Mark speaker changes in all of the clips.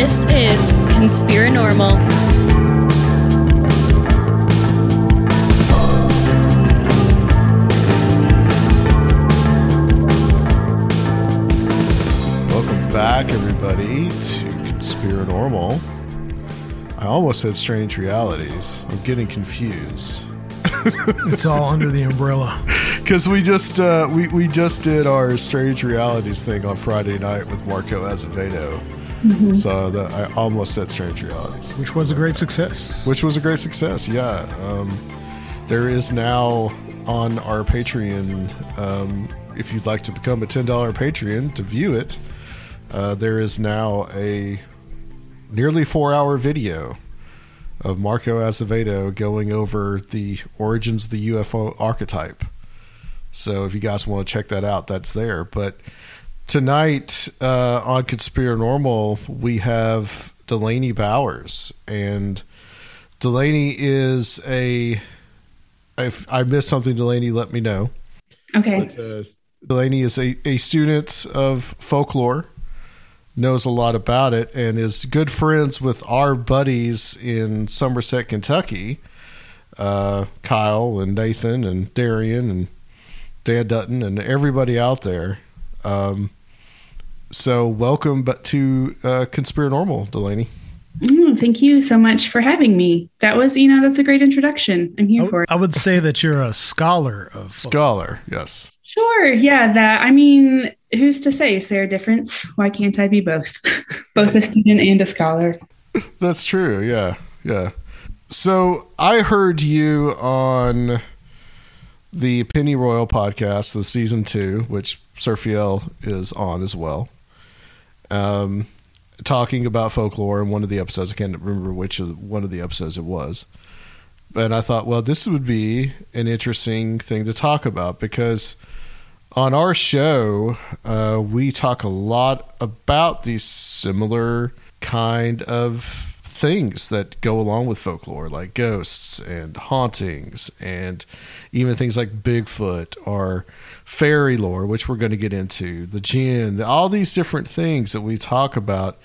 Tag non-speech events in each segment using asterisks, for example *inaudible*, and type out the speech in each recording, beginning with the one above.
Speaker 1: This is Conspiranormal.
Speaker 2: Welcome back, everybody, to Conspiranormal. I almost said Strange Realities. I'm getting confused
Speaker 3: It's all under the umbrella. *laughs*
Speaker 2: because we just uh, we we just did our Strange Realities thing on Friday night with Marco Azevedo. So the, I almost said Strange Realities,
Speaker 3: Which was a great success.
Speaker 2: which was a great success. Yeah, um, there is now on our Patreon. Um, if you'd like to become a ten dollar Patreon to view it, uh, there is now a nearly four hour video of Marco Azevedo going over the origins of the UFO archetype. So if you guys want to check that out, that's there. But tonight uh, on Conspiranormal, we have Delaney Bowers. And Delaney is a. If I missed something, Delaney, let me know.
Speaker 4: Okay.
Speaker 2: But, uh, Delaney is a, a student of folklore, knows a lot about it, and is good friends with our buddies in Somerset, Kentucky, uh, Kyle and Nathan and Darian and Dan Dutton and everybody out there. Um, so welcome but to uh, Conspiranormal, Delaney.
Speaker 4: Mm, thank you so much for having me. That was, you know, that's a great introduction. I'm here
Speaker 3: I,
Speaker 4: for it.
Speaker 3: I would say that you're a scholar of
Speaker 2: Scholar, yes.
Speaker 4: Sure. Yeah. That, I mean, who's to say? Is there a difference? Why can't I be both? *laughs* both a student and a scholar.
Speaker 2: That's true. Yeah. Yeah. So I heard you on the Penny Royal podcast, the season two, which Surfiel is on as well. Um, talking about folklore in one of the episodes. I can't remember which of one of the episodes it was. And I thought, well, this would be an interesting thing to talk about because on our show, uh, we talk a lot about these similar kind of things that go along with folklore, like ghosts and hauntings, and even things like Bigfoot or fairy lore, which we're going to get into, the jinn, all these different things that we talk about.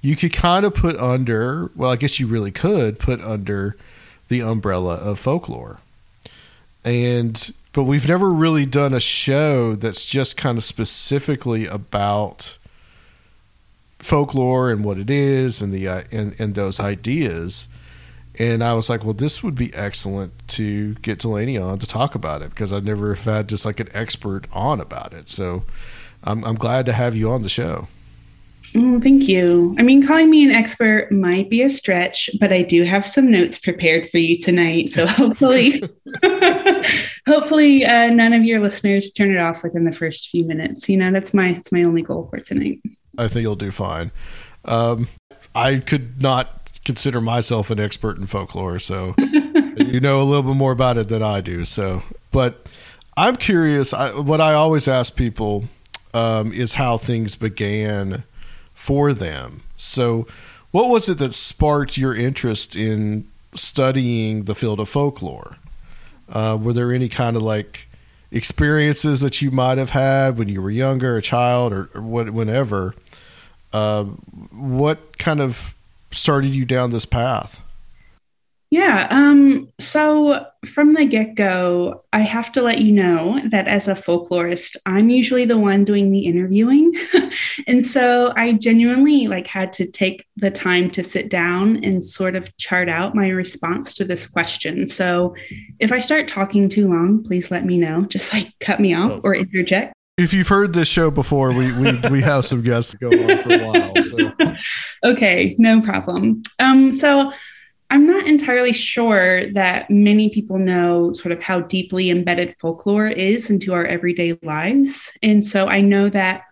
Speaker 2: You could kind of put under, well, I guess you really could put under the umbrella of folklore. And but we've never really done a show that's just kind of specifically about folklore and what it is and the uh, and, and those ideas. And I was like, well, this would be excellent to get Delaney on to talk about it because I've never had just like an expert on about it. So I'm, I'm glad to have you on the show.
Speaker 4: Mm, thank you. I mean, calling me an expert might be a stretch, but I do have some notes prepared for you tonight. So *laughs* hopefully, *laughs* hopefully, uh, none of your listeners turn it off within the first few minutes. You know, that's my that's my only goal for tonight.
Speaker 2: I think you'll do fine. Um, I could not consider myself an expert in folklore, so *laughs* you know a little bit more about it than I do. So, but I'm curious. I, what I always ask people um, is how things began for them. So, what was it that sparked your interest in studying the field of folklore? Uh, were there any kind of like experiences that you might have had when you were younger, a child, or, or what, whenever. Uh, what kind of started you down this path?
Speaker 4: Yeah. Um, so from the get go, I have to let you know that as a folklorist, I'm usually the one doing the interviewing. *laughs* and so I genuinely like had to take the time to sit down and sort of chart out my response to this question. So if I start talking too long, please let me know. *laughs* Just like cut me off or interject.
Speaker 2: If you've heard this show before, we we, we have some guests that go on for a while. So. *laughs*
Speaker 4: okay, no problem. Um, so I'm not entirely sure that many people know sort of how deeply embedded folklore is into our everyday lives. And so I know that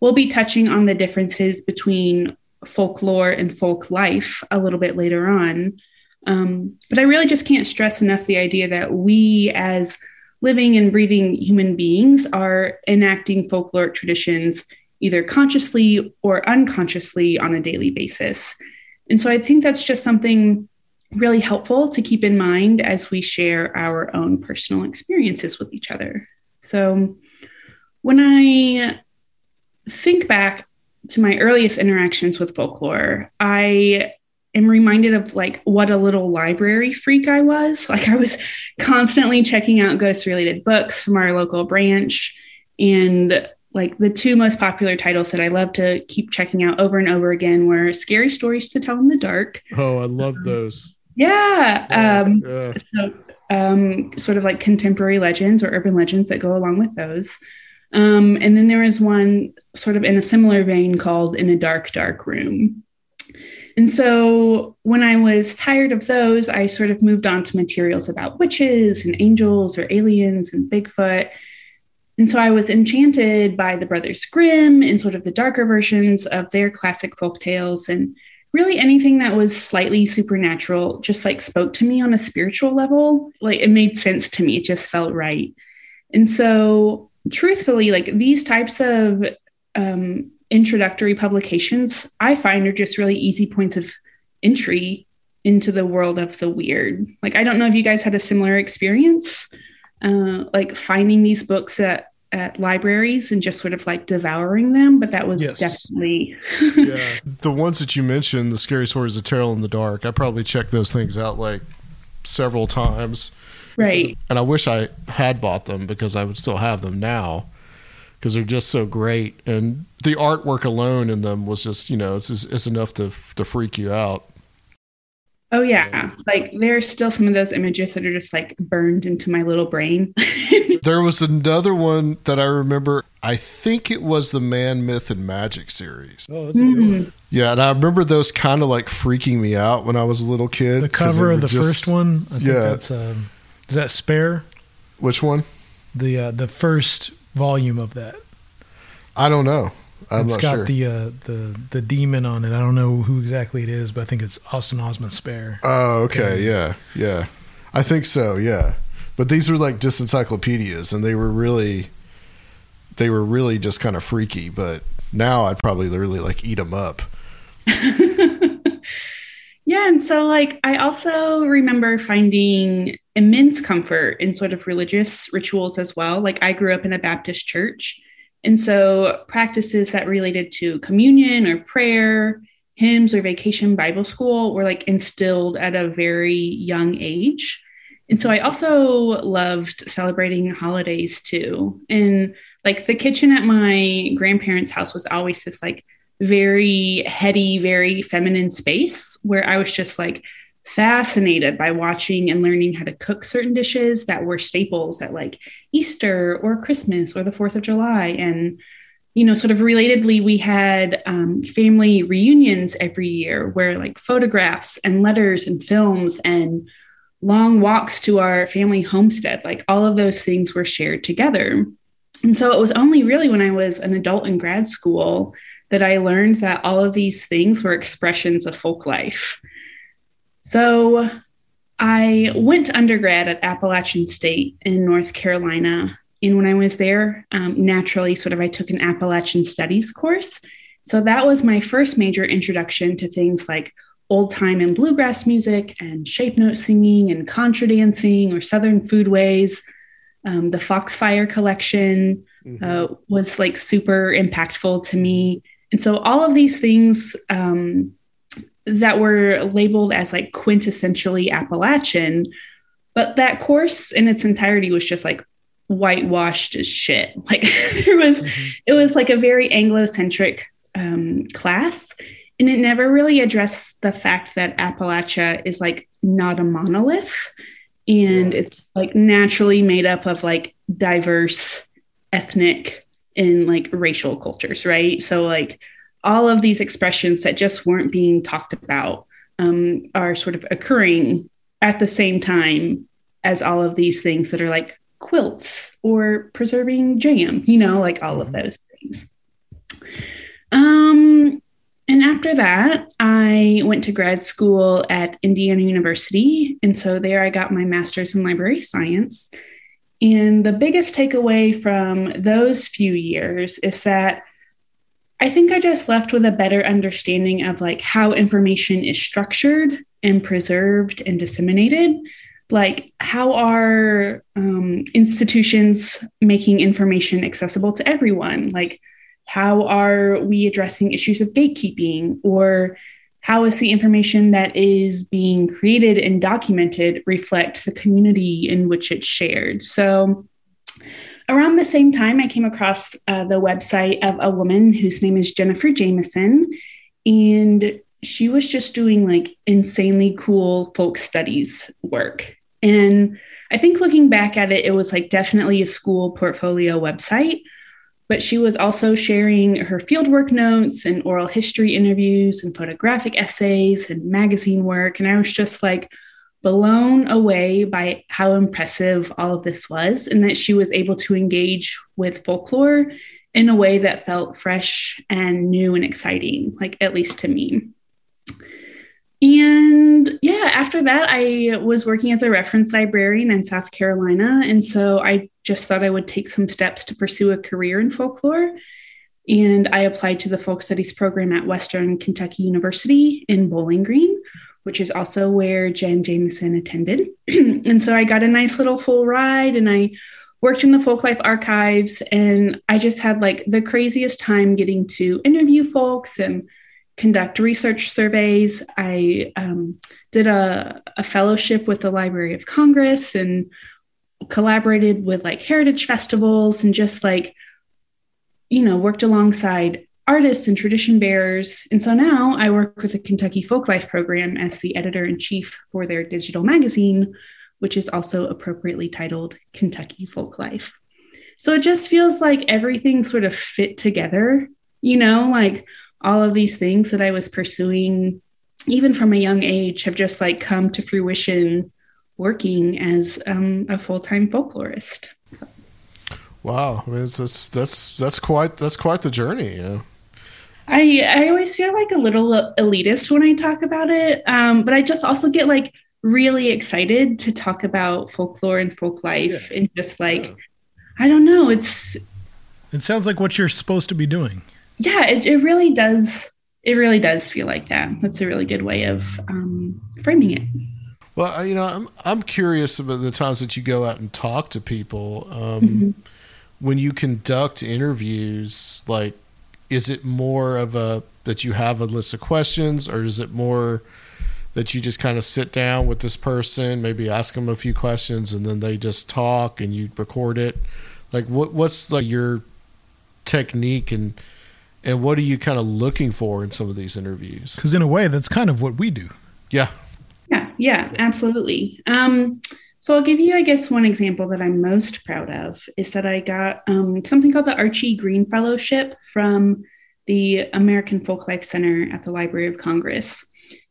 Speaker 4: we'll be touching on the differences between folklore and folk life a little bit later on. Um, but I really just can't stress enough the idea that we, as living and breathing human beings, are enacting folkloric traditions either consciously or unconsciously on a daily basis. And so I think that's just something really helpful to keep in mind as we share our own personal experiences with each other. So, when I think back to my earliest interactions with folklore, I am reminded of like what a little library freak I was. *laughs* Like I was constantly checking out ghost related books from our local branch and like the two most popular titles that I love to keep checking out over and over again were Scary Stories to Tell in the Dark.
Speaker 2: Oh, I love those.
Speaker 4: Yeah. Um, yeah. So, um, sort of like contemporary legends or urban legends that go along with those. Um, and then there is one sort of in a similar vein called In a Dark, Dark Room. And so when I was tired of those, I sort of moved on to materials about witches and angels or aliens and Bigfoot. And so I was enchanted by the Brothers Grimm and sort of the darker versions of their classic folk tales and really anything that was slightly supernatural just like spoke to me on a spiritual level. Like it made sense to me. It just felt right. And so truthfully like these types of um, introductory publications i find are just really easy points of entry into the world of the weird. Like i don't know if you guys had a similar experience uh, like finding these books that at libraries and just sort of like devouring them, but that was yes. definitely
Speaker 2: yeah. *laughs* The ones that you mentioned, the scary stories of Tale in the Dark, I probably checked those things out like several times.
Speaker 4: Right.
Speaker 2: So, and I wish I had bought them because I would still have them now because they're just so great. And the artwork alone in them was just, you know, it's it's enough to to freak you out.
Speaker 4: Oh yeah, like there's still some of those images that are just like burned into my little brain. *laughs*
Speaker 2: there was another one that I remember. I think it was the Man, Myth, and Magic series.
Speaker 3: Oh, that's a good one.
Speaker 2: Yeah, and I remember those kind of like freaking me out when I was a little kid.
Speaker 3: The cover of the just, first one, I yeah, that's um, is that Spare?
Speaker 2: Which one?
Speaker 3: The uh, the first volume of that.
Speaker 2: I don't know. I'm
Speaker 3: it's got
Speaker 2: sure.
Speaker 3: the uh, the the demon on it. I don't know who exactly it is, but I think it's Austin Osman Spare.
Speaker 2: Oh, okay, yeah, yeah. I think so, yeah. But these were like just encyclopedias, and they were really, they were really just kind of freaky. But now I'd probably literally like eat them up. *laughs*
Speaker 4: yeah, and so like I also remember finding immense comfort in sort of religious rituals as well. Like I grew up in a Baptist church. And so practices that related to communion or prayer, hymns or vacation Bible school were like instilled at a very young age. And so I also loved celebrating holidays too. And like the kitchen at my grandparents' house was always this like very heady, very feminine space where I was just like fascinated by watching and learning how to cook certain dishes that were staples at like Easter or Christmas or the 4th of July. And, you know, sort of relatedly, we had um, family reunions every year where like photographs and letters and films and long walks to our family homestead, like all of those things were shared together. And so it was only really when I was an adult in grad school that I learned that all of these things were expressions of folk life. So I went to undergrad at Appalachian State in North Carolina. And when I was there, um, naturally, sort of, I took an Appalachian Studies course. So that was my first major introduction to things like old time and bluegrass music and shape note singing and contra dancing or Southern foodways. Um, the Foxfire collection uh, was like super impactful to me. And so all of these things um, that were labeled as like quintessentially Appalachian, but that course in its entirety was just like whitewashed as shit. *laughs* Like there was, it was like a very Anglo-centric um, class, and it never really addressed the fact that Appalachia is like not a monolith, and it's like naturally made up of like diverse ethnic and like racial cultures, right? So like all of these expressions that just weren't being talked about um, are sort of occurring at the same time as all of these things that are like quilts or preserving jam, you know, like all of those things. Um, and after that, I went to grad school at Indiana University. And so there I got my master's in library science. And the biggest takeaway from those few years is that I think I just left with a better understanding of like how information is structured and preserved and disseminated. Like, how are um, institutions making information accessible to everyone? Like, how are we addressing issues of gatekeeping? Or how is the information that is being created and documented reflect the community in which it's shared? So, around the same time, I came across uh, the website of a woman whose name is Jennifer Jameson. And she was just doing like insanely cool folk studies work. And I think looking back at it, it was like definitely a school portfolio website. But she was also sharing her fieldwork notes and oral history interviews and photographic essays and magazine work. And I was just like, blown away by how impressive all of this was and that she was able to engage with folklore in a way that felt fresh and new and exciting, like at least to me. And yeah, after that, I was working as a reference librarian in South Carolina. And so I just thought I would take some steps to pursue a career in folklore. And I applied to the folk studies program at Western Kentucky University in Bowling Green, which is also where Jen Jameson attended. *clears throat* and so I got a nice little full ride and I worked in the Folklife archives. And I just had like the craziest time getting to interview folks and conduct research surveys. I um, did a, a fellowship with the Library of Congress and collaborated with like heritage festivals and just like, you know, worked alongside artists and tradition bearers. And so now I work with the Kentucky Folklife program as the editor in chief for their digital magazine, which is also appropriately titled Kentucky Folklife. So it just feels like everything sort of fit together, you know, like all of these things that I was pursuing, even from a young age, have just like come to fruition working as um, a full time folklorist.
Speaker 2: Wow, I mean, that's that's that's quite that's quite the journey. Yeah.
Speaker 4: I I always feel like a little elitist when I talk about it, um, but I just also get like really excited to talk about folklore and folk life yeah. and just like yeah. I don't know, it's.
Speaker 3: It sounds like what you're supposed to be doing
Speaker 4: yeah, it, it really does. It really does feel like that. That's a really good way of um, framing it.
Speaker 2: Well, you know, I'm I'm curious about the times that you go out and talk to people. Um, mm-hmm. When you conduct interviews, like, is it more of a that you have a list of questions, or is it more that you just kind of sit down with this person, maybe ask them a few questions, and then they just talk and you record it? Like, what what's like your technique and and what are you kind of looking for in some of these interviews?
Speaker 3: Because in a way, that's kind of what we do.
Speaker 2: Yeah.
Speaker 4: Yeah. Yeah. Absolutely. Um, so I'll give you, I guess, one example that I'm most proud of is that I got um, something called the Archie Green Fellowship from the American Folklife Center at the Library of Congress.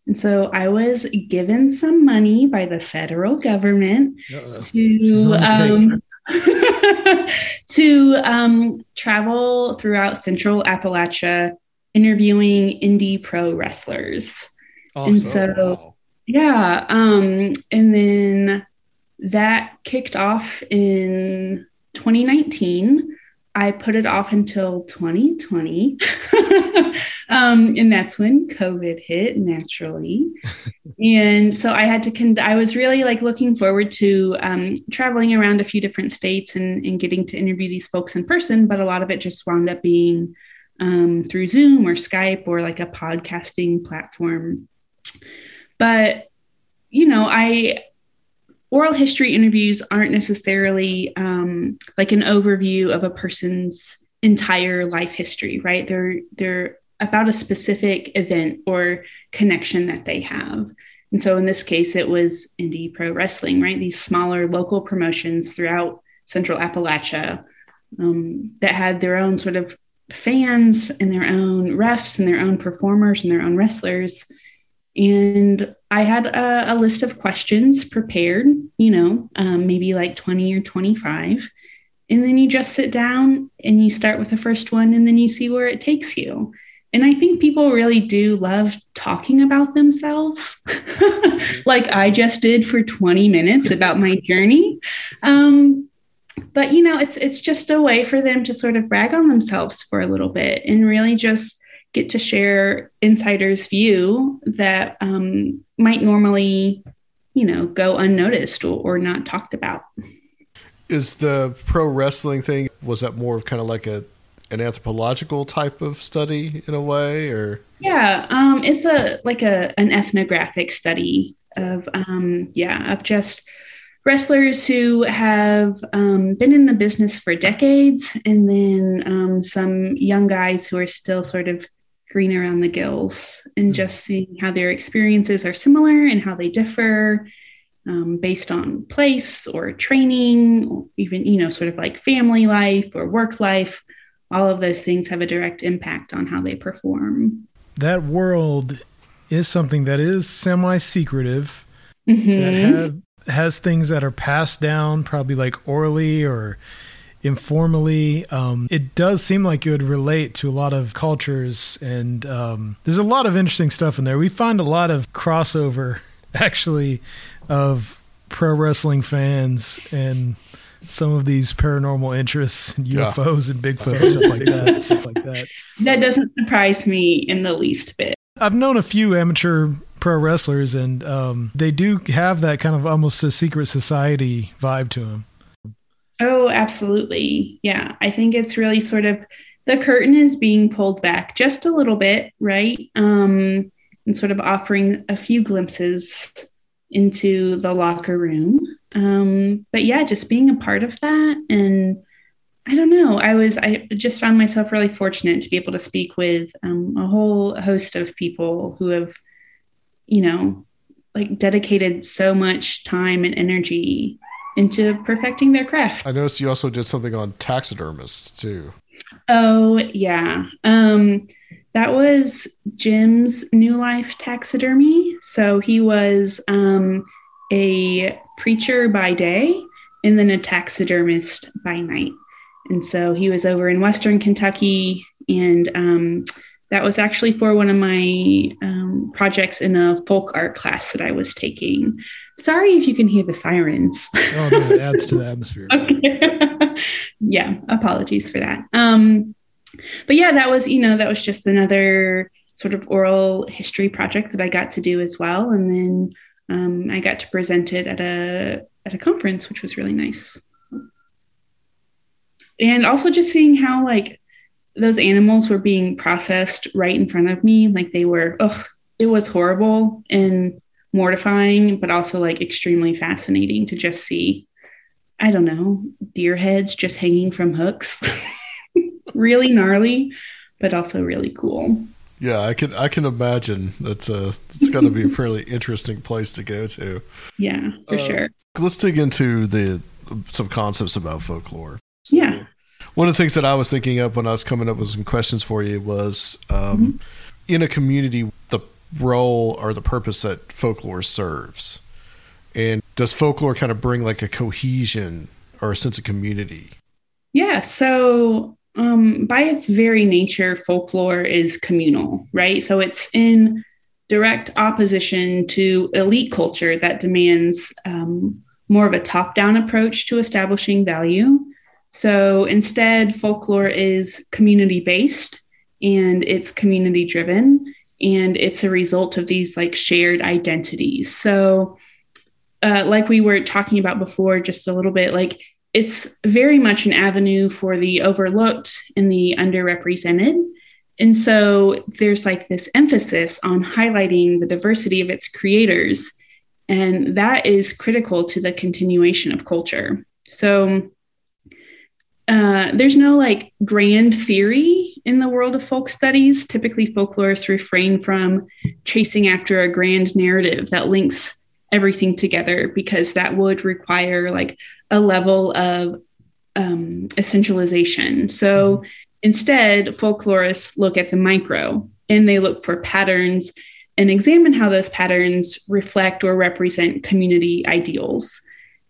Speaker 4: And so I was given some money by the federal government Uh-oh. to um, *laughs* to um, travel throughout Central Appalachia interviewing indie pro wrestlers. Awesome. And so, yeah. Um, and then that kicked off in 2019 I put it off until 2020. *laughs* um, and that's when COVID hit naturally. and so I had to, con- I was really like looking forward to um, traveling around a few different states and, and getting to interview these folks in person. But a lot of it just wound up being um, through Zoom or Skype or like a podcasting platform. But, you know, I, oral history interviews aren't necessarily um, like an overview of a person's entire life history, right? They're they're about a specific event or connection that they have. And so in this case, it was indie pro wrestling, right? These smaller local promotions throughout Central Appalachia um, that had their own sort of fans and their own refs and their own performers and their own wrestlers. And I had a, a list of questions prepared, you know, um, maybe like 20 or 25. And then you just sit down and you start with the first one and then you see where it takes you. And I think people really do love talking about themselves, *laughs* like I just did for 20 minutes about my journey. Um, but you know, it's it's just a way for them to sort of brag on themselves for a little bit and really just get to share insiders' view that um, might normally, you know, go unnoticed or, or not talked about.
Speaker 2: Is the pro wrestling thing was that more of kind of like a an anthropological type of study in a way, or
Speaker 4: yeah, um, it's a like a an ethnographic study of um, yeah of just wrestlers who have um, been in the business for decades, and then um, some young guys who are still sort of green around the gills and mm-hmm. just seeing how their experiences are similar and how they differ um, based on place or training, or even, you know, sort of like family life or work life. All of those things have a direct impact on how they perform.
Speaker 3: That world is something that is semi secretive, mm-hmm. that have, has things that are passed down, probably like orally or informally. Um, it does seem like it would relate to a lot of cultures, and um, there's a lot of interesting stuff in there. We find a lot of crossover, *laughs* actually, of pro wrestling fans and some of these paranormal interests and UFOs yeah. and Bigfoot *laughs* stuff like that. Stuff like that.
Speaker 4: That doesn't surprise me in the least bit.
Speaker 3: I've known a few amateur pro wrestlers, and um, they do have that kind of almost a secret society vibe to them.
Speaker 4: Oh, absolutely. Yeah. I think it's really sort of the curtain is being pulled back just a little bit, right? Um, and sort of offering a few glimpses into the locker room. Um, but yeah, just being a part of that. And I don't know, I was, I just found myself really fortunate to be able to speak with um, a whole host of people who have, you know, like dedicated so much time and energy into perfecting their craft.
Speaker 2: I noticed you also did something on taxidermists too.
Speaker 4: Oh yeah. Um that was Jim's New Life Taxidermy. So he was um, a preacher by day and then a taxidermist by night. And so he was over in Western Kentucky, and um, that was actually for one of my um, projects in a folk art class that I was taking. Sorry if you can hear the sirens.
Speaker 3: oh no, it adds to the *laughs* atmosphere.
Speaker 4: okay. *laughs* yeah, apologies for that. Um, but yeah, that was you know that was just another sort of oral history project that I got to do as well, and then um, I got to present it at a at a conference, which was really nice. And also just seeing how like those animals were being processed right in front of me, like they were. Oh, it was horrible and mortifying, but also like extremely fascinating to just see, I don't know, deer heads just hanging from hooks. *laughs* really gnarly, but also really cool.
Speaker 2: Yeah, I can I can imagine that's a it's got to be a fairly *laughs* interesting place to go to.
Speaker 4: Yeah, for uh, sure.
Speaker 2: Let's dig into the some concepts about folklore.
Speaker 4: Yeah.
Speaker 2: One of the things that I was thinking of when I was coming up with some questions for you was um, mm-hmm. in a community, the role or the purpose that folklore serves? And does folklore kind of bring like a cohesion or a sense of community?
Speaker 4: Yeah. So, um, by its very nature, folklore is communal, right? So it's in direct opposition to elite culture that demands um, more of a top down approach to establishing value. So instead, folklore is community based and it's community driven and it's a result of these like shared identities. So, uh, like we were talking about before, just a little bit, like it's very much an avenue for the overlooked and the underrepresented. And so there's like this emphasis on highlighting the diversity of its creators. And that is critical to the continuation of culture. So uh, there's no like grand theory in the world of folk studies. Typically, folklorists refrain from chasing after a grand narrative that links everything together because that would require like a level of um, essentialization. So instead, folklorists look at the micro and they look for patterns and examine how those patterns reflect or represent community ideals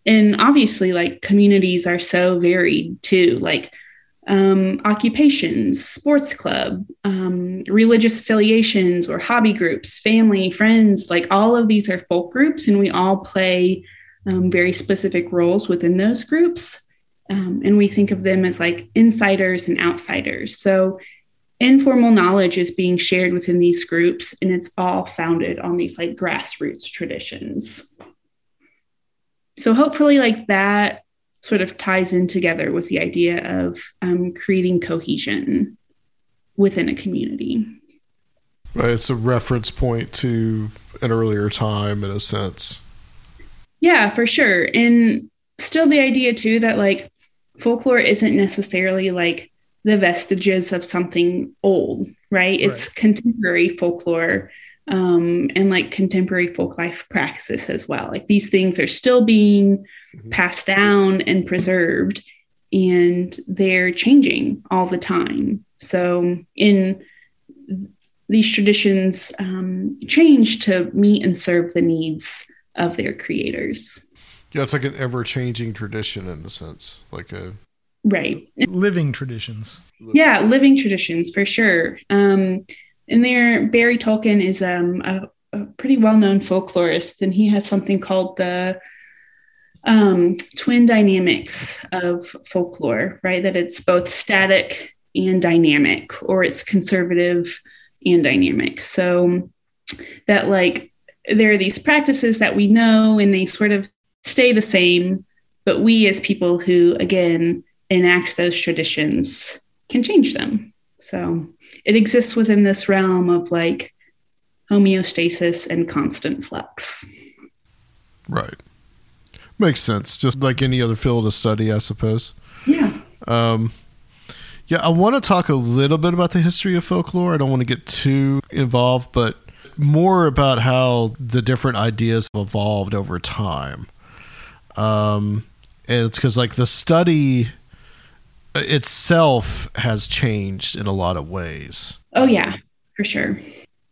Speaker 4: and obviously like communities are so varied too like um, occupations sports club um, religious affiliations or hobby groups family friends like all of these are folk groups and we all play um, very specific roles within those groups. Um, and we think of them as like insiders and outsiders. So informal knowledge is being shared within these groups and it's all founded on these like grassroots traditions. So hopefully like that sort of ties in together with the idea of um, creating cohesion within a community
Speaker 2: right it's a reference point to an earlier time in a sense
Speaker 4: yeah for sure and still the idea too that like folklore isn't necessarily like the vestiges of something old right, right. it's contemporary folklore um, and like contemporary folk life practices as well. Like these things are still being mm-hmm. passed down and preserved, and they're changing all the time. So, in these traditions um, change to meet and serve the needs of their creators.
Speaker 2: Yeah, it's like an ever changing tradition in a sense, like a
Speaker 4: right
Speaker 3: living traditions.
Speaker 4: Yeah, living traditions for sure. Um, and there, Barry Toelken is um, a, a pretty well known folklorist, and he has something called the um, twin dynamics of folklore, right? That it's both static and dynamic, or it's conservative and dynamic. So that, like, there are these practices that we know and they sort of stay the same, but we as people who, again, enact those traditions can change them. So it exists within this realm of like homeostasis and constant flux.
Speaker 2: Right. Makes sense. Just like any other field of study, I suppose.
Speaker 4: Yeah. Um,
Speaker 2: yeah, I want to talk a little bit about the history of folklore. I don't want to get too involved, but more about how the different ideas have evolved over time. Um, and it's because, like, the study itself has changed in a lot of ways.
Speaker 4: Oh, yeah, for sure.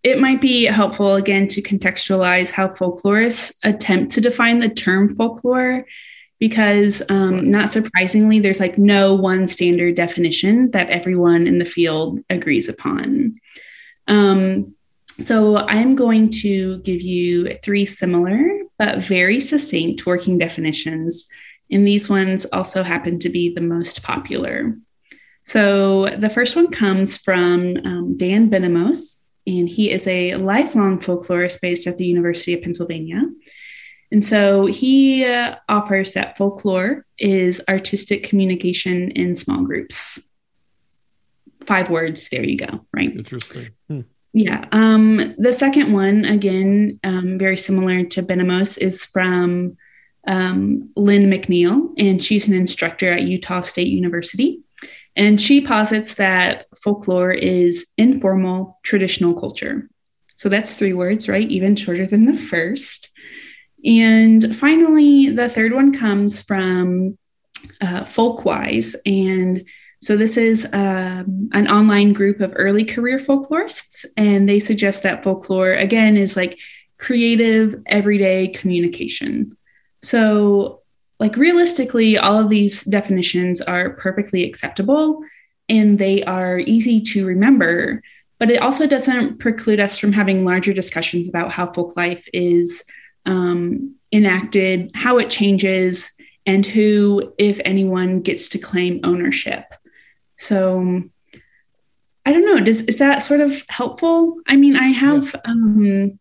Speaker 4: It might be helpful again to contextualize how folklorists attempt to define the term folklore because, um, not surprisingly, there's like no one standard definition that everyone in the field agrees upon. Um, so I'm going to give you three similar but very succinct working definitions and these ones also happen to be the most popular. So the first one comes from um, Dan Ben-Amos, and he is a lifelong folklorist based at the University of Pennsylvania. And so he uh, offers that folklore is artistic communication in small groups. Five words, there you go, right?
Speaker 2: Interesting. Hmm.
Speaker 4: Yeah. Um, the second one, again, um, very similar to Ben-Amos, is from um, Lynne McNeill, and she's an instructor at Utah State University. And she posits that folklore is informal traditional culture. So that's three words, right? Even shorter than the first. And finally, the third one comes from uh, Folkwise. And so this is um, an online group of early career folklorists. And they suggest that folklore, again, is like creative, everyday communication. So, like realistically, all of these definitions are perfectly acceptable and they are easy to remember, but it also doesn't preclude us from having larger discussions about how folk life is um, enacted, how it changes, and who, if anyone, gets to claim ownership. So I don't know. Does is that sort of helpful? I mean, I have um,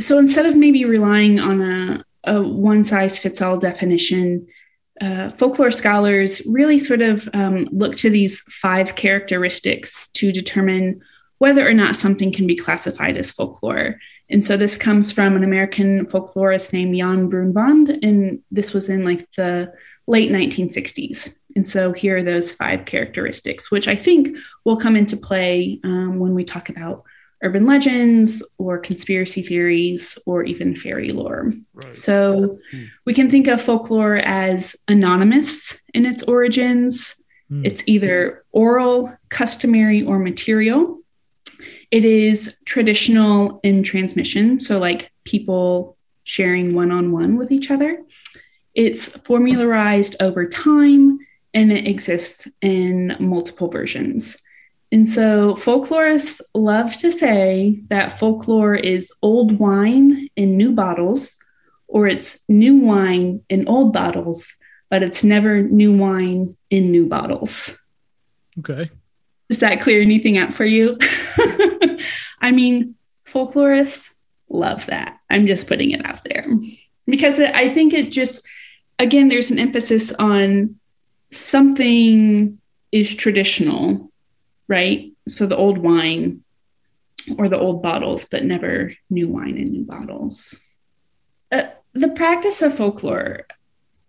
Speaker 4: so instead of maybe relying on a, a one size fits all definition, uh, folklore scholars really sort of um, look to these five characteristics to determine whether or not something can be classified as folklore. And so this comes from an American folklorist named Jan Brunvand, and this was in like the late 1960s. And so here are those five characteristics, which I think will come into play um, when we talk about urban legends or conspiracy theories or even fairy lore. Right. So hmm. we can think of folklore as anonymous in its origins. Hmm. It's either oral, customary, or material. It is traditional in transmission, so like people sharing one on one with each other. It's formularized over time and it exists in multiple versions. And so folklorists love to say that folklore is old wine in new bottles, or it's new wine in old bottles, but it's never new wine in new bottles.
Speaker 3: Okay.
Speaker 4: Does that clear anything up for you? *laughs* I mean, folklorists love that. I'm just putting it out there because it, I think it just, again, there's an emphasis on something is traditional, right? So the old wine or the old bottles, but never new wine in new bottles. Uh, the practice of folklore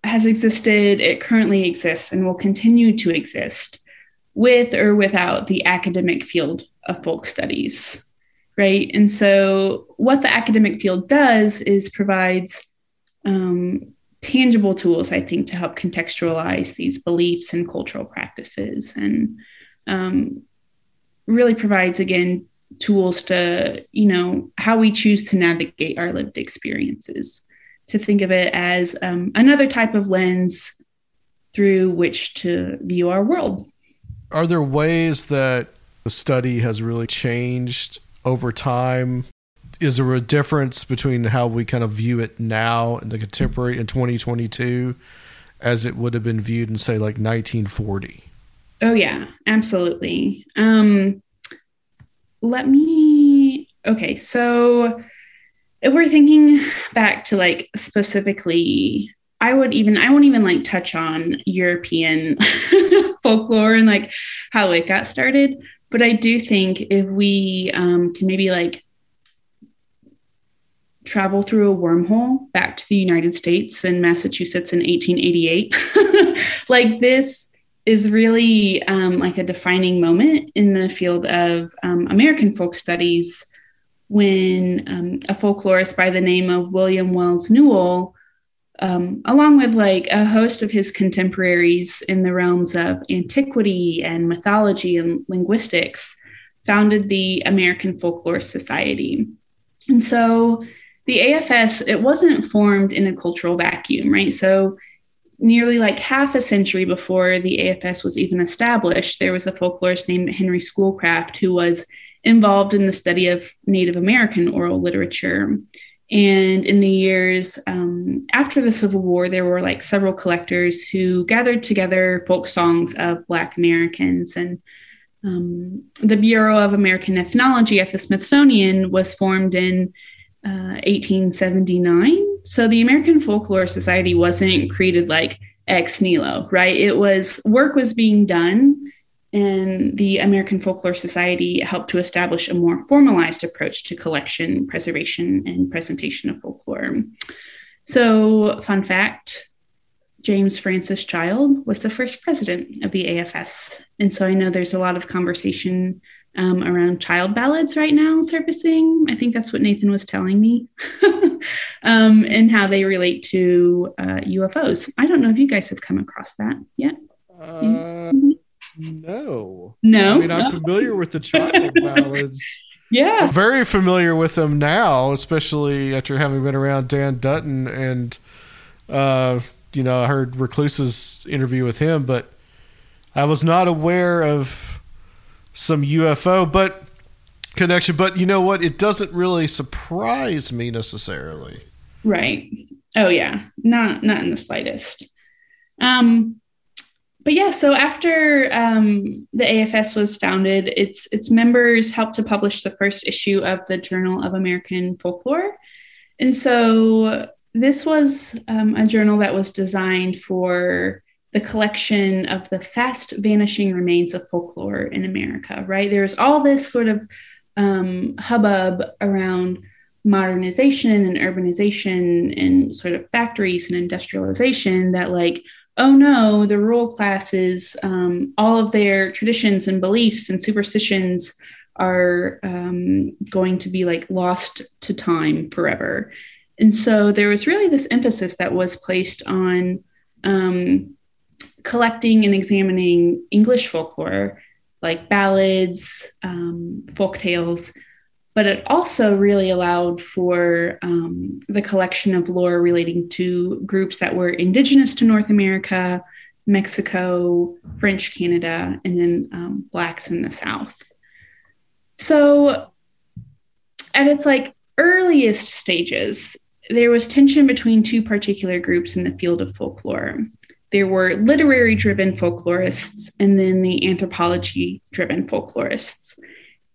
Speaker 4: has existed, it currently exists, and will continue to exist with or without the academic field of folk studies, right? And so, what the academic field does is provides um, tangible tools, I think, to help contextualize these beliefs and cultural practices, and um, really provides again tools to you know how we choose to navigate our lived experiences. To think of it as um, another type of lens through which to view our world.
Speaker 2: Are there ways that the study has really changed over time is there a difference between how we kind of view it now in the contemporary in 2022 as it would have been viewed in say like 1940
Speaker 4: oh yeah absolutely um let me okay so if we're thinking back to like specifically i would even i won't even like touch on european *laughs* folklore and like how it got started but i do think if we um, can maybe like travel through a wormhole back to the United States and Massachusetts in 1888. *laughs* like this is really um, like a defining moment in the field of um, American folk studies when um, a folklorist by the name of William Wells Newell, um, along with like a host of his contemporaries in the realms of antiquity and mythology and linguistics, founded the American Folklore Society. And so the AFS, it wasn't formed in a cultural vacuum, right? So nearly like half a century before the AFS was even established, there was a folklorist named Henry Schoolcraft who was involved in the study of Native American oral literature. And in the years um, after the Civil War, there were like several collectors who gathered together folk songs of Black Americans. And um, the Bureau of American Ethnology at the Smithsonian was formed in 1879. So the American Folklore Society wasn't created like ex nihilo, right? It was work was being done, and the American Folklore Society helped to establish a more formalized approach to collection, preservation, and presentation of folklore. So, fun fact James Francis Child was the first president of the AFS. And so I know there's a lot of conversation um, around child ballads right now surfacing. I think that's what Nathan was telling me, *laughs* um, and how they relate to uh, UFOs. I don't know if you guys have come across that yet.
Speaker 2: Uh, no.
Speaker 4: No.
Speaker 2: I mean, I'm familiar with the *laughs* child ballads.
Speaker 4: Yeah.
Speaker 2: I'm very familiar with them now, especially after having been around Dan Dutton and, uh, you know, I heard Recluse's interview with him, but I was not aware of some UFO, but connection. But you know what? It doesn't really surprise me necessarily.
Speaker 4: Right. Oh yeah, not not in the slightest. Um, but yeah, so after um, the AFS was founded, its its members helped to publish the first issue of the Journal of American Folklore, and so this was um, a journal that was designed for the collection of the fast vanishing remains of folklore in America. Right, there's all this sort of um, hubbub around modernization and urbanization and sort of factories and industrialization that like oh no the rural classes um, all of their traditions and beliefs and superstitions are um, going to be like lost to time forever and so there was really this emphasis that was placed on um, collecting and examining english folklore like ballads um, folk tales but it also really allowed for um, the collection of lore relating to groups that were indigenous to North America, Mexico, French Canada, and then um, Blacks in the South. So, at its like earliest stages, there was tension between two particular groups in the field of folklore. There were literary driven folklorists and then the anthropology driven folklorists.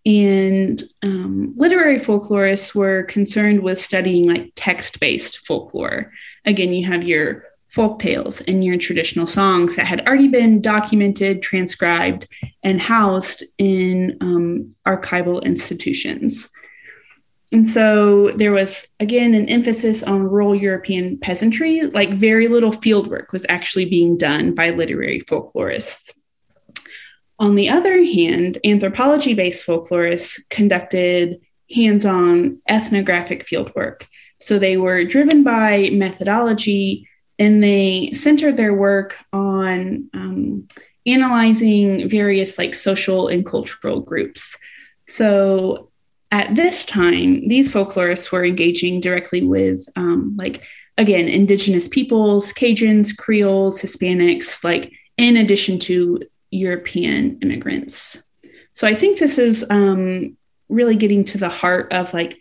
Speaker 4: And um, literary folklorists were concerned with studying like text based folklore. Again, you have your folk tales and your traditional songs that had already been documented, transcribed, and housed in um, archival institutions. And so there was, again, an emphasis on rural European peasantry, like very little fieldwork was actually being done by literary folklorists. On the other hand, anthropology based folklorists conducted hands on ethnographic fieldwork. So they were driven by methodology and they centered their work on um, analyzing various like social and cultural groups. So at this time, these folklorists were engaging directly with um, like again indigenous peoples, Cajuns, Creoles, Hispanics, like in addition to European immigrants. So I think this is um, really getting to the heart of like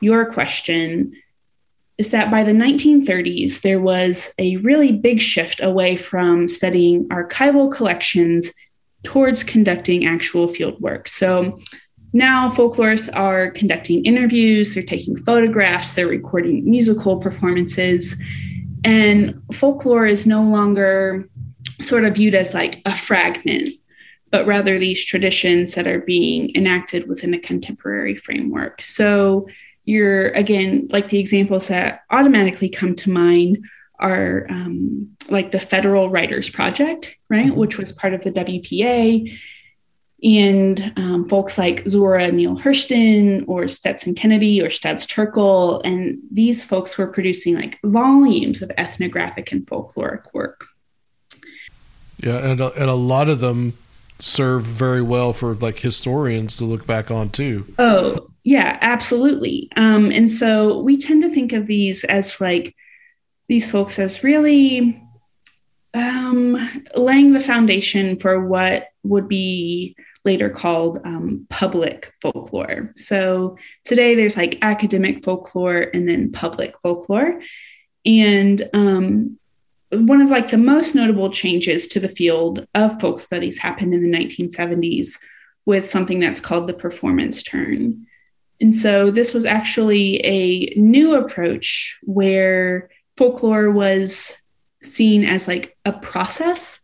Speaker 4: your question is that by the 1930s, there was a really big shift away from studying archival collections towards conducting actual field work. So now folklorists are conducting interviews, they're taking photographs, they're recording musical performances, and folklore is no longer sort of viewed as like a fragment, but rather these traditions that are being enacted within a contemporary framework. So you're, again, like the examples that automatically come to mind are um, like the Federal Writers Project, right, mm-hmm. which was part of the WPA. And um, folks like Zora Neale Hurston or Stetson Kennedy or Studs Terkel, and these folks were producing like volumes of ethnographic and folkloric work.
Speaker 2: Yeah, and a, and a lot of them serve very well for like historians to look back on too.
Speaker 4: Oh, yeah, absolutely. Um, and so we tend to think of these as like these folks as really um, laying the foundation for what would be later called um, public folklore. So today there's like academic folklore and then public folklore. And um, one of like the most notable changes to the field of folk studies happened in the 1970s with something that's called the performance turn. And so this was actually a new approach where folklore was seen as like a process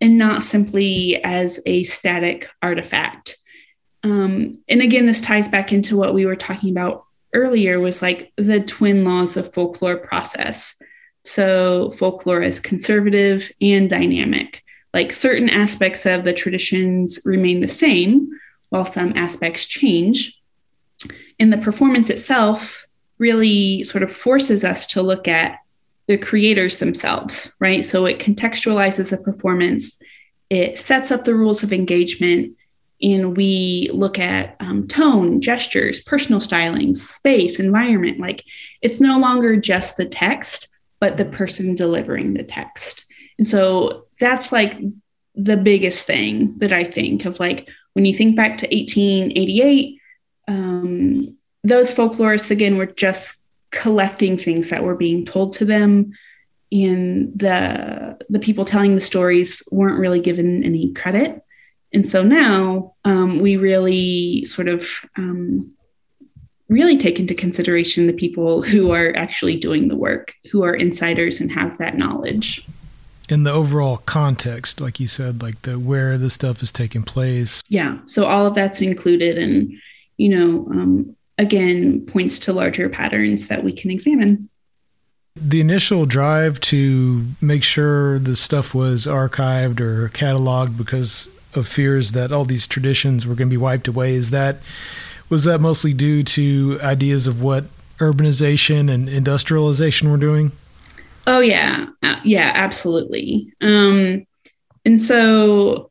Speaker 4: and not simply as a static artifact. Um, and again, this ties back into what we were talking about earlier was like the twin laws of folklore process so folklore is conservative and dynamic. Like certain aspects of the traditions remain the same, while some aspects change. And the performance itself really sort of forces us to look at the creators themselves, right? So it contextualizes the performance, it sets up the rules of engagement, and we look at um, tone, gestures, personal styling, space, environment. Like it's no longer just the text, but the person delivering the text. And so that's like the biggest thing that I think of like when you think back to 1888, um, those folklorists again were just collecting things that were being told to them. And the the people telling the stories weren't really given any credit. And so now um, we really sort of um, really take into consideration the people who are actually doing the work who are insiders and have that knowledge.
Speaker 3: In the overall context like you said like the where the stuff is taking place.
Speaker 4: Yeah. So all of that's included and you know um, again points to larger patterns that we can examine.
Speaker 3: The initial drive to make sure the stuff was archived or cataloged because of fears that all these traditions were going to be wiped away is that was that mostly due to ideas of what urbanization and industrialization were doing?
Speaker 4: Oh yeah. Uh, yeah absolutely. Um and so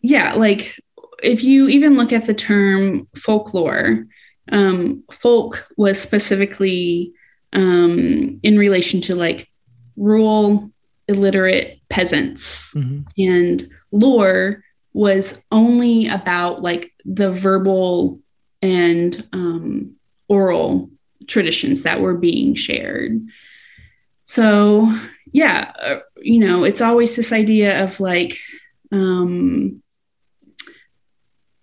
Speaker 4: yeah like if you even look at the term folklore um folk was specifically um, in relation to like rural illiterate peasants mm-hmm. and lore was only about like the verbal and um, oral traditions that were being shared so yeah uh, you know it's always this idea of like um,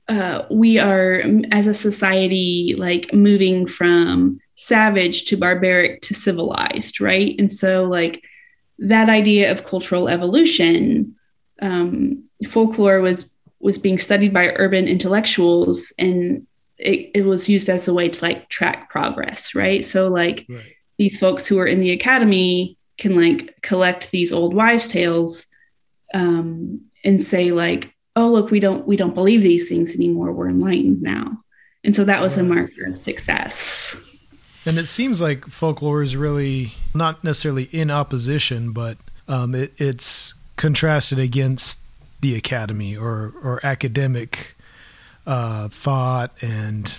Speaker 4: uh, we are as a society like moving from savage to barbaric to civilized, right? And so, like, that idea of cultural evolution, um, folklore was was being studied by urban intellectuals, and it, it was used as a way to like track progress, right? So, like, right. these folks who are in the academy can like collect these old wives' tales um, and say, like, oh, look, we don't we don't believe these things anymore. We're enlightened now. And so that was a marker of success.
Speaker 3: And it seems like folklore is really not necessarily in opposition, but um, it, it's contrasted against the academy or or academic uh, thought and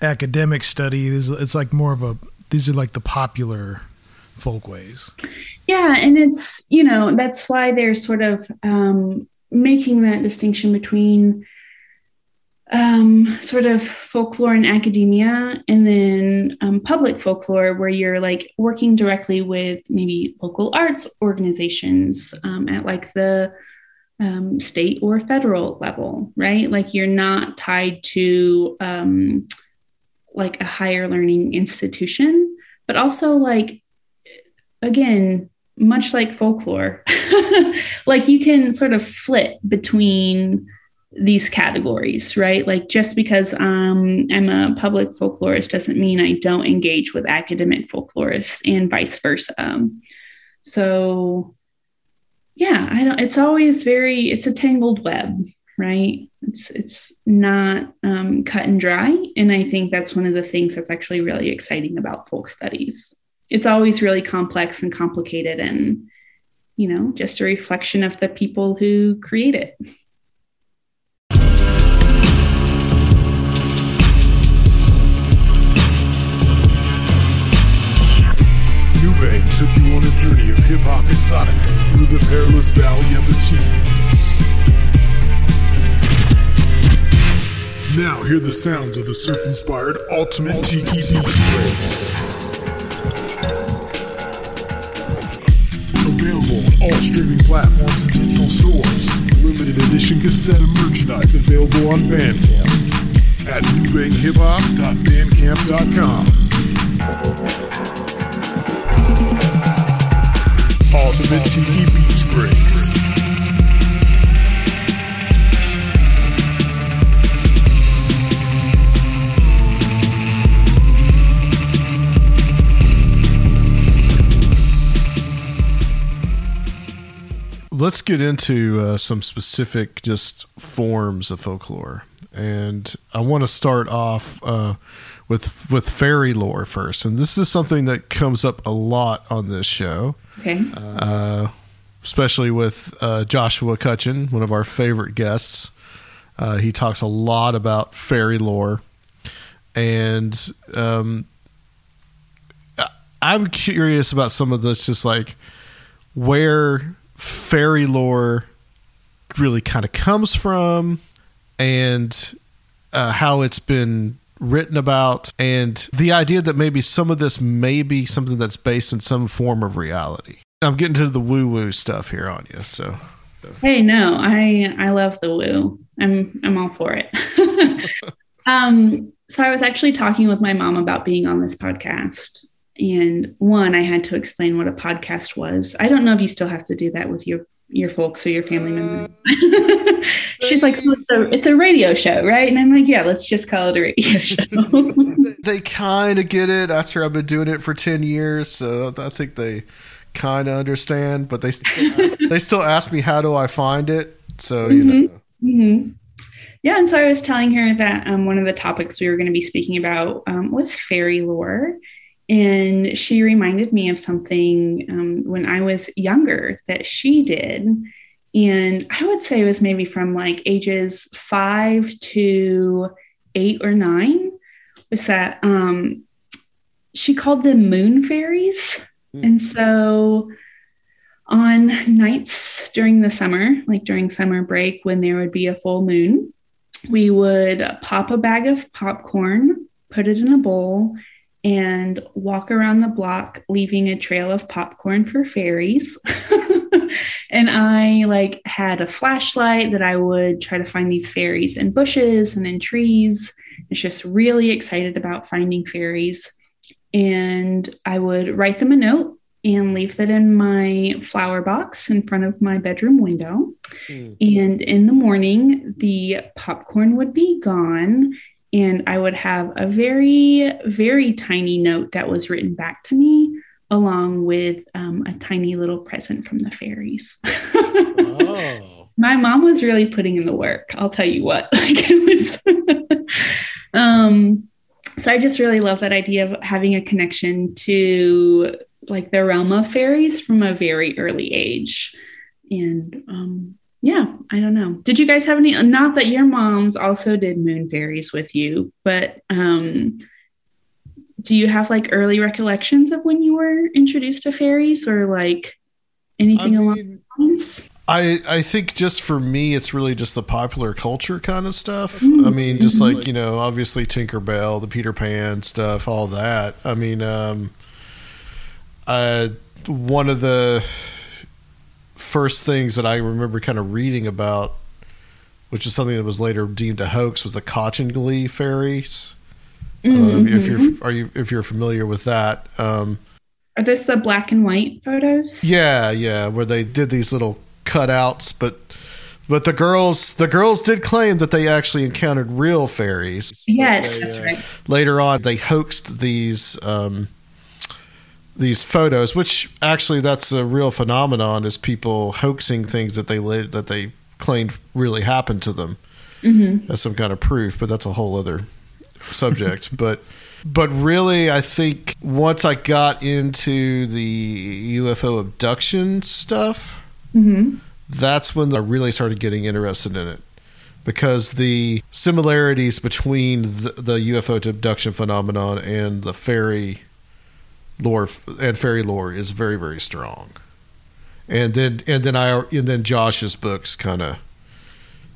Speaker 3: academic study. It's, it's like more of a these are like the popular folkways.
Speaker 4: Yeah, and it's you know that's why they're sort of um, making that distinction between um, sort of folklore in academia and then um, public folklore where you're like working directly with maybe local arts organizations um, at like the um, state or federal level right? Like you're not tied to um, like a higher learning institution but also like again much like folklore *laughs* like you can sort of flip between these categories, right? Like just because um, I'm a public folklorist doesn't mean I don't engage with academic folklorists and vice versa. So, yeah, I don't. It's always very. It's a tangled web, right? It's it's not um, cut and dry, and I think that's one of the things that's actually really exciting about folk studies. It's always really complex and complicated, and you know, just a reflection of the people who create it.
Speaker 5: took you on a journey of hip hop sonic through the perilous valley of the Cheese. Now hear the sounds of the surf-inspired Ultimate Tiki Beach Breaks. All streaming platforms and digital stores. Limited edition cassette and merchandise available on Bandcamp at newbanghip-hop.bandcamp.com. Ultimate Tiki Beach Breaks.
Speaker 2: Let's get into uh, some specific just forms of folklore. And I want to start off uh, with with fairy lore first, and this is something that comes up a lot on this show.
Speaker 4: Okay.
Speaker 2: Uh, especially with uh, Joshua Cutchin, one of our favorite guests. Uh, he talks a lot about fairy lore, and um, I'm curious about some of this, just like where fairy lore really kind of comes from, and uh, how it's been written about and the idea that maybe some of this may be something that's based in some form of reality. I'm getting to the woo woo stuff here on you. So
Speaker 4: Hey, no, I I love the woo. I'm I'm all for it. *laughs* um, so I was actually talking with my mom about being on this podcast. And one, I had to explain what a podcast was. I don't know if you still have to do that with your your folks or your family members. *laughs* She's like, so it's, a, it's a radio show, right? And I'm like, yeah, let's just call it a radio *laughs* show.
Speaker 2: they kind of get it after I've been doing it for 10 years. So I think they kind of understand, but they still, *laughs* they still ask me, how do I find it? So, you
Speaker 4: Mhm.
Speaker 2: know.
Speaker 4: hmm Yeah, and so I was telling her that um, one of the topics we were going to be speaking about um, was fairy lore. And she reminded me of something um, when I was younger that she did. And I would say it was maybe from like ages five to eight or nine, was that um, she called them moon fairies. And so on nights during the summer, like during summer break, when there would be a full moon, we would pop a bag of popcorn, put it in a bowl, and walk around the block, leaving a trail of popcorn for fairies. *laughs* and I like had a flashlight that I would try to find these fairies in bushes and in trees. It's just really excited about finding fairies. And I would write them a note and leave that in my flower box in front of my bedroom window. Hmm. And in the morning, the popcorn would be gone, and I would have a very, very tiny note that was written back to me, along with um, a tiny little present from the fairies.
Speaker 2: Oh. *laughs*
Speaker 4: My mom was really putting in the work. I'll tell you what. *laughs* Like it was. *laughs* um, so I just really love that idea of having a connection to like the realm of fairies from a very early age. And um, yeah, I don't know. Did you guys have any? Not that your moms also did moon fairies with you, but um, do you have like early recollections of when you were introduced to fairies or like anything
Speaker 2: I
Speaker 4: along
Speaker 2: mean-
Speaker 4: those lines?
Speaker 2: I, I think just for me, it's really just the popular culture kind of stuff. I mean, just like, you know, obviously Tinkerbell, the Peter Pan stuff, all that. I mean, um, uh, one of the first things that I remember kind of reading about, which is something that was later deemed a hoax, was the Cottingley fairies. Don't know if, if you're are you if you're familiar with that. Um,
Speaker 4: Are those the black and white photos?
Speaker 2: yeah, yeah, where they did these little cutouts, but but the girls the girls did claim that they actually encountered real fairies.
Speaker 4: Yes,
Speaker 2: They,
Speaker 4: that's
Speaker 2: uh,
Speaker 4: right.
Speaker 2: Later on, they hoaxed these um, these photos, which actually that's a real phenomenon is people hoaxing things that they that they claimed really happened to them mm-hmm. as some kind of proof. But that's a whole other subject. *laughs* but but really, I think once I got into the UFO abduction stuff, mm-hmm. that's when I really started getting interested in it because the similarities between the, the UFO abduction phenomenon and the fairy lore and fairy lore is very very strong. And then and then I and then Josh's books kind of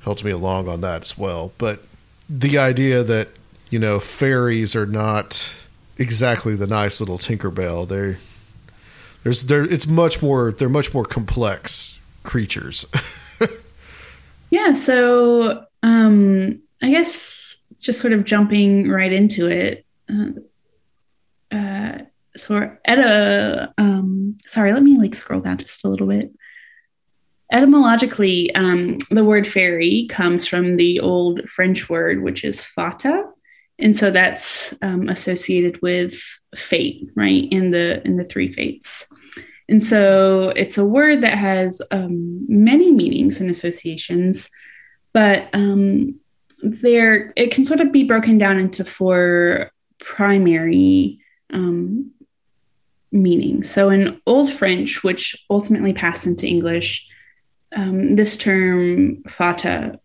Speaker 2: helps me along on that as well. But the idea that you know fairies are not exactly the nice little Tinkerbell. They there's there it's much more they're much more complex creatures. *laughs*
Speaker 4: Yeah, so um, I guess just sort of jumping right into it. Uh, uh, so at a um, sorry, let me like scroll down just a little bit. Etymologically, um, the word fairy comes from the old French word, which is fata, and so that's um, associated with fate, right? In the in the three fates. And so it's a word that has um, many meanings and associations, but um, there it can sort of be broken down into four primary um, meanings. So in Old French, which ultimately passed into English, um, this term fata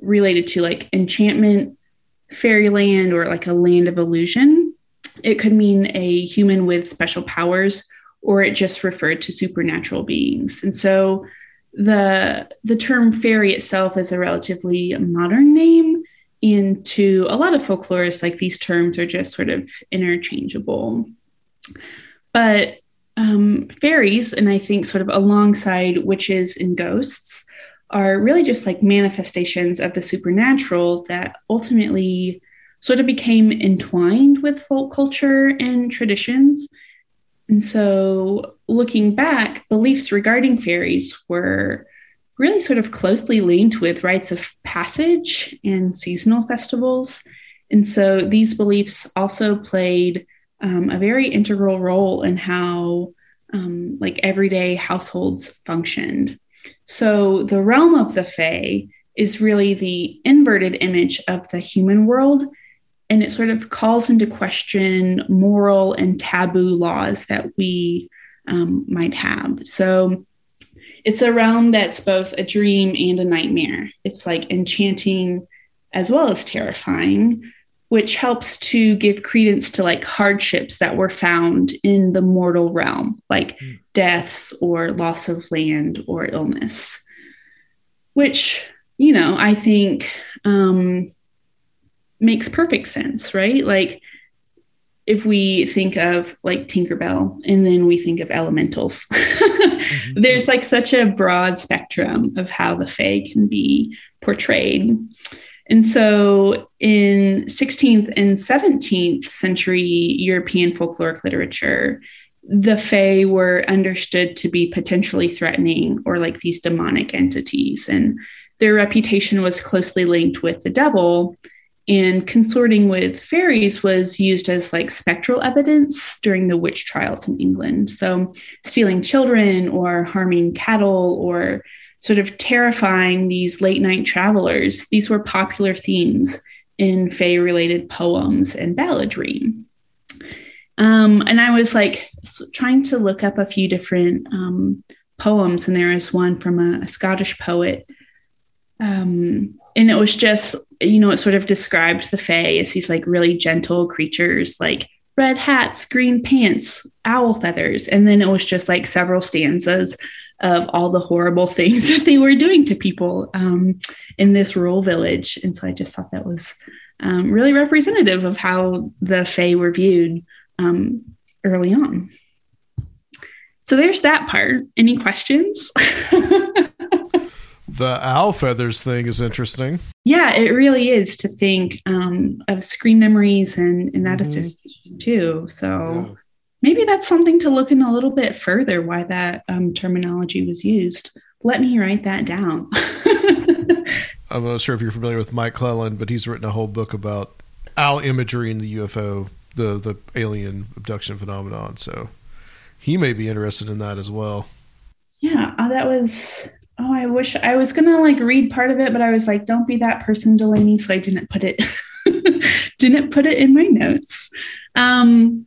Speaker 4: related to like enchantment, fairyland, or like a land of illusion. It could mean a human with special powers or it just referred to supernatural beings. And so the the term fairy itself is a relatively modern name Into a lot of folklorists, like these terms are just sort of interchangeable. But um, fairies, and I think sort of alongside witches and ghosts, are really just like manifestations of the supernatural that ultimately sort of became entwined with folk culture and traditions. And so, looking back, beliefs regarding fairies were really sort of closely linked with rites of passage and seasonal festivals. And so these beliefs also played um, a very integral role in how um, like everyday households functioned. So the realm of the Fae is really the inverted image of the human world. And it sort of calls into question moral and taboo laws that we um, might have. So it's a realm that's both a dream and a nightmare. It's like enchanting as well as terrifying, which helps to give credence to like hardships that were found in the mortal realm, like mm. deaths or loss of land or illness, which, you know, I think um, makes perfect sense, right? Like, if we think of like Tinkerbell and then we think of elementals, *laughs* mm-hmm. there's like such a broad spectrum of how the Fae can be portrayed. And so in 16th and 17th century European folkloric literature, the Fae were understood to be potentially threatening or like these demonic entities. And their reputation was closely linked with the devil and consorting with fairies was used as like spectral evidence during the witch trials in England. So, stealing children or harming cattle or sort of terrifying these late night travelers, these were popular themes in Fae related poems and balladry. Um, and I was like trying to look up a few different um, poems, and there is one from a, a Scottish poet. Um, and it was just you know it sort of described the fae as these like really gentle creatures like red hats green pants owl feathers and then it was just like several stanzas of all the horrible things *laughs* that they were doing to people um, in this rural village and so i just thought that was um, really representative of how the fae were viewed um, early on so there's that part any questions *laughs*
Speaker 2: The owl feathers thing is interesting.
Speaker 4: Yeah, it really is to think um, of screen memories and, and that mm-hmm. association too. So. Maybe that's something to look in a little bit further why that um, terminology was used. Let me write that down. *laughs*
Speaker 2: I'm not sure if you're familiar with Mike Clelland, but he's written a whole book about owl imagery in the UFO, the the alien abduction phenomenon. So he may be interested in that as well.
Speaker 4: Yeah, uh, that was oh, I wish I was gonna like read part of it, but I was like, don't be that person, Delaney. So I didn't put it *laughs* didn't put it in my notes. Um,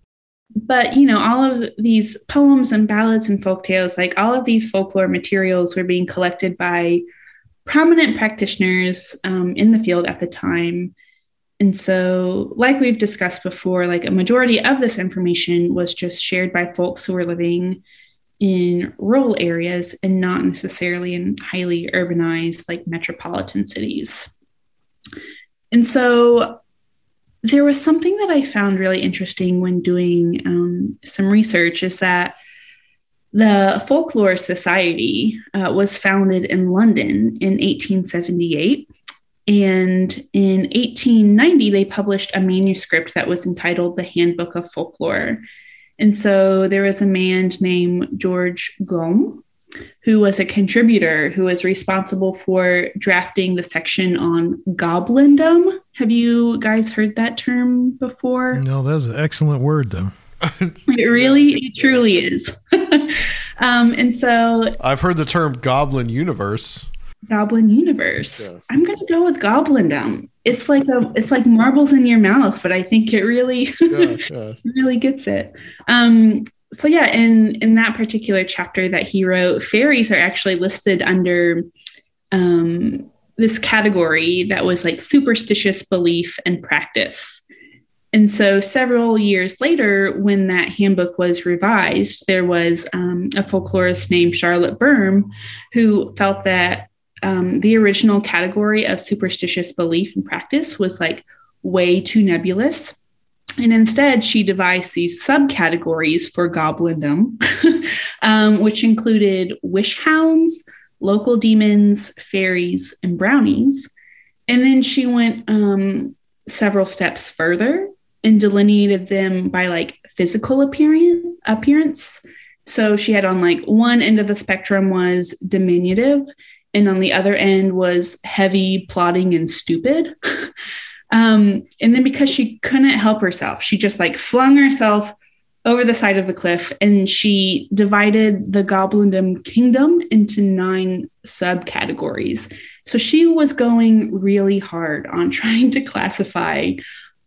Speaker 4: But, you know, all of these poems and ballads and folk tales, like all of these folklore materials were being collected by prominent practitioners um, in the field at the time. And so, like we've discussed before, like a majority of this information was just shared by folks who were living in rural areas and not necessarily in highly urbanized like metropolitan cities. And so there was something that I found really interesting when doing um, some research is that the Folklore Society uh, was founded in London in 1878. And in 1890, they published a manuscript that was entitled The Handbook of Folklore. And so there was a man named George Gomme who was a contributor who was responsible for drafting the section on goblindom. Have you guys heard that term before?
Speaker 3: No, that's an excellent word, though. *laughs*
Speaker 4: it really, it truly is. *laughs* um, and so
Speaker 2: I've heard the term goblin universe.
Speaker 4: Goblin universe. Yeah. I'm going to go with goblindom. it's like a it's like marbles in your mouth, but I think it really *laughs*
Speaker 2: Yeah, yeah.
Speaker 4: really gets it. Um, so yeah, in in that particular chapter that he wrote, fairies are actually listed under um, this category that was like superstitious belief and practice. And so, several years later, when that handbook was revised, there was um, a folklorist named Charlotte Burne who felt that um, the original category of superstitious belief and practice was like way too nebulous. And instead, she devised these subcategories for goblindom, *laughs* um, which included wish hounds, local demons, fairies, and brownies. And then she went um, several steps further and delineated them by like physical appearance appearance. So she had on like one end of the spectrum was diminutive, and on the other end was heavy, plotting, and stupid. *laughs* um, and then because she couldn't help herself, she just like flung herself over the side of the cliff and she divided the goblindom kingdom into nine subcategories. So she was going really hard on *laughs* trying to classify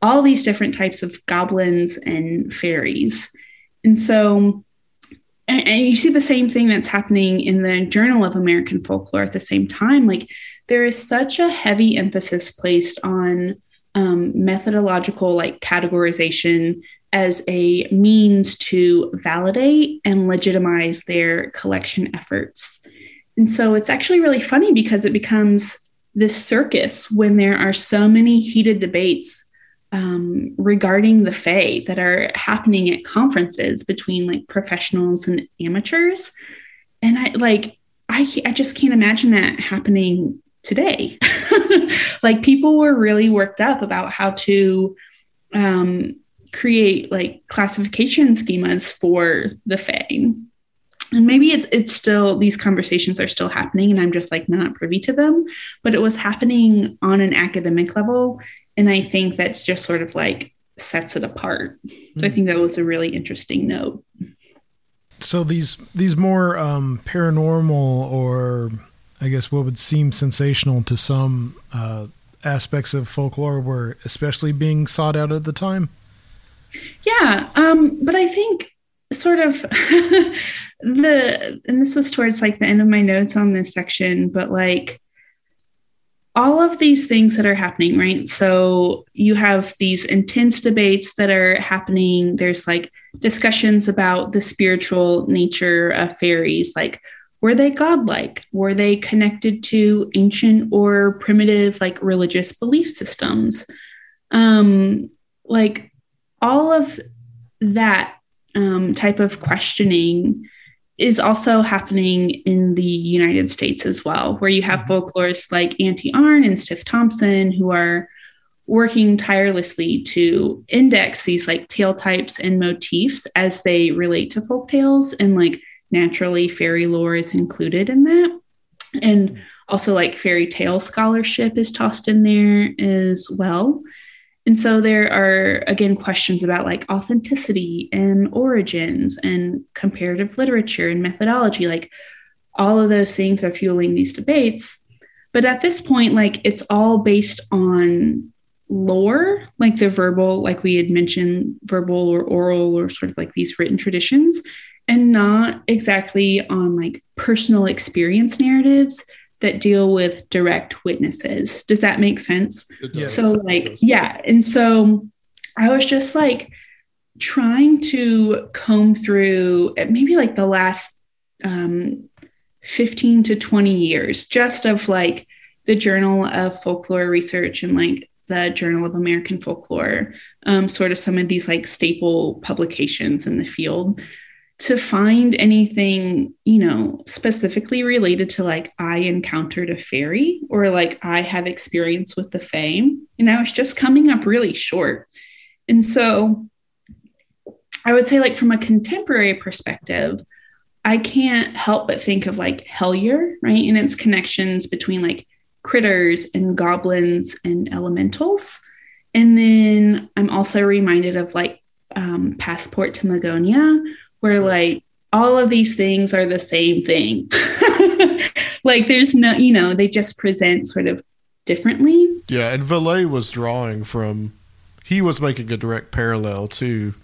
Speaker 4: all these different types of goblins and fairies. And so, and, and, you see the same thing that's happening in the Journal of American Folklore at the same time. Like, there is such a heavy emphasis placed on um, methodological, like categorization as a means to validate and legitimize their collection efforts. And so it's actually really funny because it becomes this circus when there are so many heated debates um, regarding the Fae that are happening at conferences between like professionals and amateurs. And I like, I, I just can't imagine that happening today. *laughs* like people were really worked up about how to um, create like classification schemas for the Fae. And maybe it's it's still these conversations are still happening and I'm just like not privy to them, but it was happening on an academic level. And I think that's just sort of like sets it apart. Mm-hmm. So I hmm. think that was a really interesting note.
Speaker 3: So these these more um, paranormal or I guess what would seem sensational to some uh, aspects of folklore were especially being sought out at the time.
Speaker 4: Yeah, um, but I think sort of *laughs* the and this was towards like the end of my notes on this section, but like all of these things that are happening, right? So you have these intense debates that are happening. There's like discussions about the spiritual nature of fairies, like were they godlike? Were they connected to ancient or primitive, like religious belief systems? Um, like all of that um, type of questioning is also happening in the United States as well, where you have mm-hmm. folklorists like Antti Aarne and Stith Thompson who are working tirelessly to index these like tale types and motifs as they relate to folk tales and like naturally fairy lore is included in that and mm-hmm. also like fairy tale scholarship is tossed in there as well and so there are, again, questions about like authenticity and origins and comparative literature and methodology. Like all of those things are fueling these debates. But at this point, like it's all based on lore, like the verbal, like we had mentioned, verbal or oral or sort of like these written traditions, and not exactly on like personal experience narratives that deal with direct witnesses. Does that make sense? So, like, yeah. And so I was just like trying to comb through maybe like the last um, 15 to 20 years just of like the Journal of Folklore Research and like the Journal of American Folklore, um, sort of some of these like staple publications in the field to find anything, you know, specifically related to like I encountered a fairy or like I have experience with the fame. And I was just coming up really short. And so I would say, like, from a contemporary perspective, I can't help but think of like Hellier, right? And its connections between like critters and goblins and elementals. And then I'm also reminded of like um, Passport to Magonia, where like all of these things are the same thing. *laughs* like there's no, you know, they just present sort of differently.
Speaker 2: Yeah, and Vallée was drawing from, he was making a direct parallel to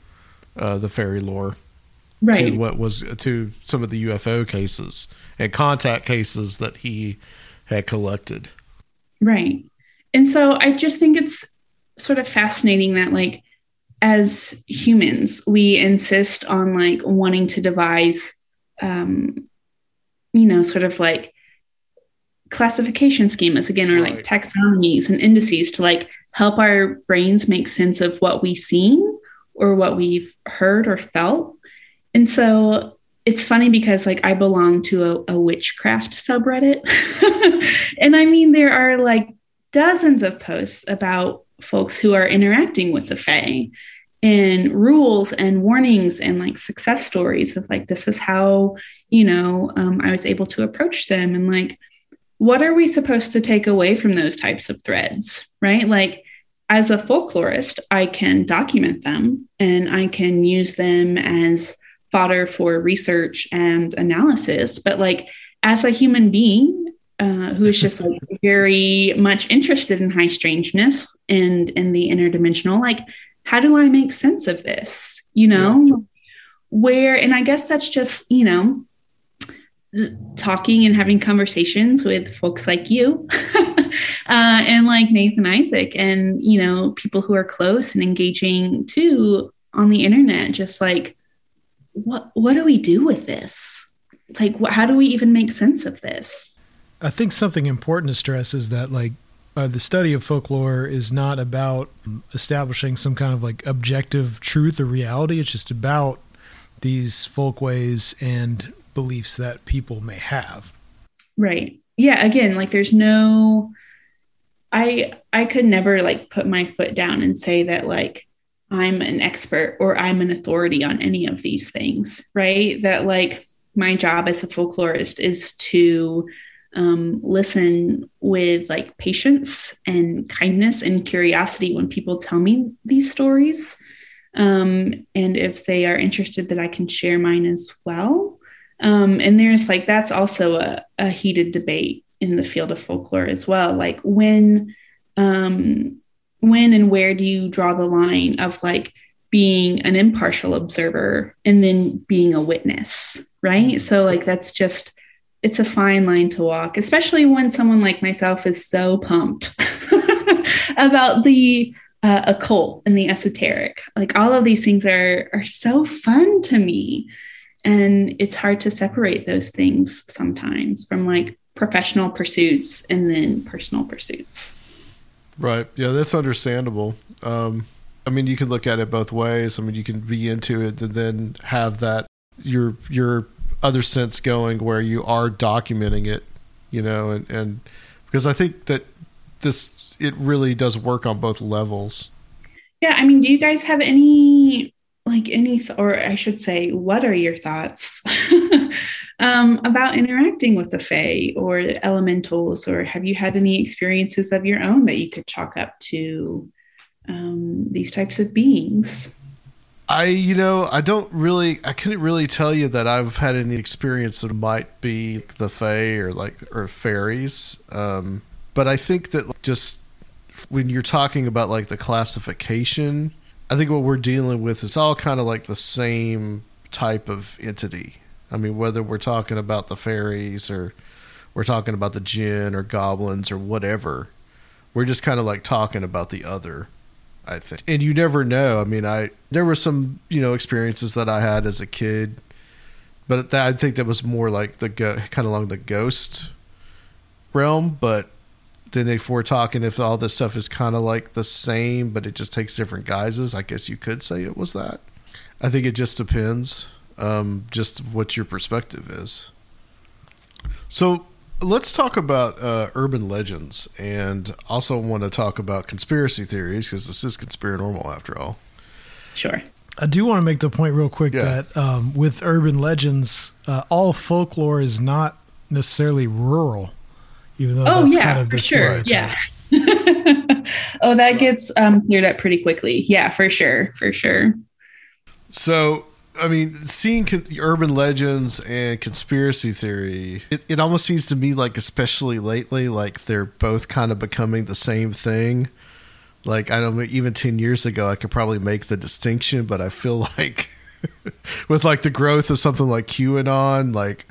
Speaker 2: uh, the fairy lore,
Speaker 4: Right.
Speaker 2: to what was to some of the UFO cases and contact cases that he had collected.
Speaker 4: Right. And so I just think it's sort of fascinating that, like, as humans, we insist on like wanting to devise, um, you know, sort of like classification schemas again, or like taxonomies and indices to like help our brains make sense of what we've seen or what we've heard or felt. And so it's funny because like I belong to a, a witchcraft subreddit. *laughs* and I mean, there are like dozens of posts about folks who are interacting with the Fae and rules and warnings and like success stories of like, this is how, you know, um, I was able to approach them. And like, what are we supposed to take away from those types of threads? Right. Like, as a folklorist, I can document them and I can use them as fodder for research and analysis. But like as a human being uh, who is just like very much interested in high strangeness and in the interdimensional, like how do I make sense of this? You know, where and I guess that's just you know talking and having conversations with folks like you *laughs* uh, and like Nathan Isaac and you know people who are close and engaging too on the internet just like what what do we do with this? Like wh- how do we even make sense of this
Speaker 3: I think something important to stress is that like uh, the study of folklore is not about establishing some kind of like objective truth or reality. It's just about these folkways and beliefs that people may have.
Speaker 4: right yeah again like there's no i i could never like put my foot down and say that like i'm an expert or i'm an authority on any of these things right that like my job as a folklorist is to um, listen with like patience and kindness and curiosity when people tell me these stories. Um, and if they are interested that i can share mine as well. Um, and there's like that's also a, a heated debate in the field of folklore as well. Like when um, when and where do you draw the line of like being an impartial observer and then being a witness right? So like that's just it's a fine line to walk especially when someone like myself is so pumped *laughs* about the uh, occult and the esoteric like all of these things are are so fun to me and it's hard to separate those things sometimes from like professional pursuits and then personal pursuits
Speaker 2: Right. Yeah, that's understandable. Um, I mean, you can look at it both ways. I mean, you can be into it and then have that your your other sense going where you are documenting it, you know, and and because I think that this it really does work on both levels.
Speaker 4: yeah i mean do you guys have any like any th- or i should say what are your thoughts *laughs* um, about interacting with the fae or elementals or have you had any experiences of your own that you could chalk up to um, these types of beings
Speaker 2: I, you know, I don't really, I couldn't really tell you that I've had any experience that might be the fae or like or fairies. Um, but I think that just when you're talking about like the classification, I think what we're dealing with is all kind of like the same type of entity. I mean, whether we're talking about the fairies or we're talking about the jinn or goblins or whatever, we're just kind of like talking about the other. I think. And you never know. I mean, I there were some you know experiences that I had as a kid, but that, I think that was more like the go, kind of along the ghost realm. But then if we're talking, if all this stuff is kind of like the same, but it just takes different guises, I guess you could say it was that. I think it just depends, um, just what your perspective is. So let's talk about uh, urban legends and also want to talk about conspiracy theories because this is conspiranormal after all.
Speaker 4: sure
Speaker 3: I do want to make the point real quick
Speaker 2: Yeah.
Speaker 3: that um, with urban legends, uh, all folklore is not necessarily rural, even though
Speaker 4: oh
Speaker 3: that's
Speaker 4: yeah
Speaker 3: kind of
Speaker 4: for
Speaker 3: the
Speaker 4: sure
Speaker 3: stereotype.
Speaker 4: yeah *laughs* oh that gets um, cleared up pretty quickly yeah for sure for sure
Speaker 2: So I mean, seeing con- urban legends and conspiracy theory, it, it almost seems to me like, especially lately, like they're both kind of becoming the same thing. Like, I don't even 10 years ago, I could probably make the distinction, but I feel *laughs* like *laughs* with like the growth of something like QAnon, like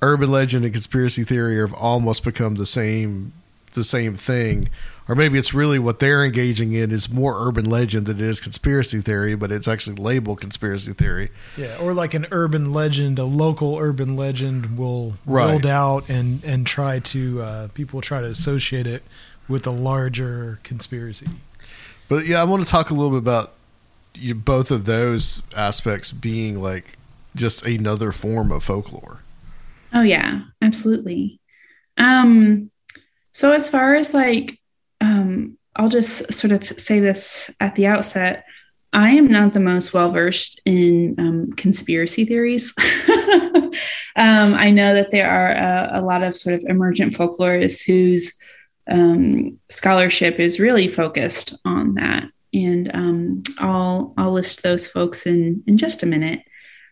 Speaker 2: urban legend and conspiracy theory have almost become the same the same thing or maybe it's really what they're engaging in is more urban legend than it is conspiracy theory, but it's actually labeled conspiracy theory.
Speaker 3: Yeah, or like an urban legend, a local urban legend will
Speaker 2: Right.
Speaker 3: build out and and try to uh, people try to associate it with a larger conspiracy.
Speaker 2: But yeah, I want to talk a little bit about you, both of those aspects being like just another form of folklore.
Speaker 4: Oh yeah, absolutely. Um so as far as like um I'll just sort of say this at the outset. I am not the most well versed in um, conspiracy theories. *laughs* um, I know that there are a, a lot of sort of emergent folklorists whose um, scholarship is really focused on that, and um, I'll I'll list those folks in in just a minute.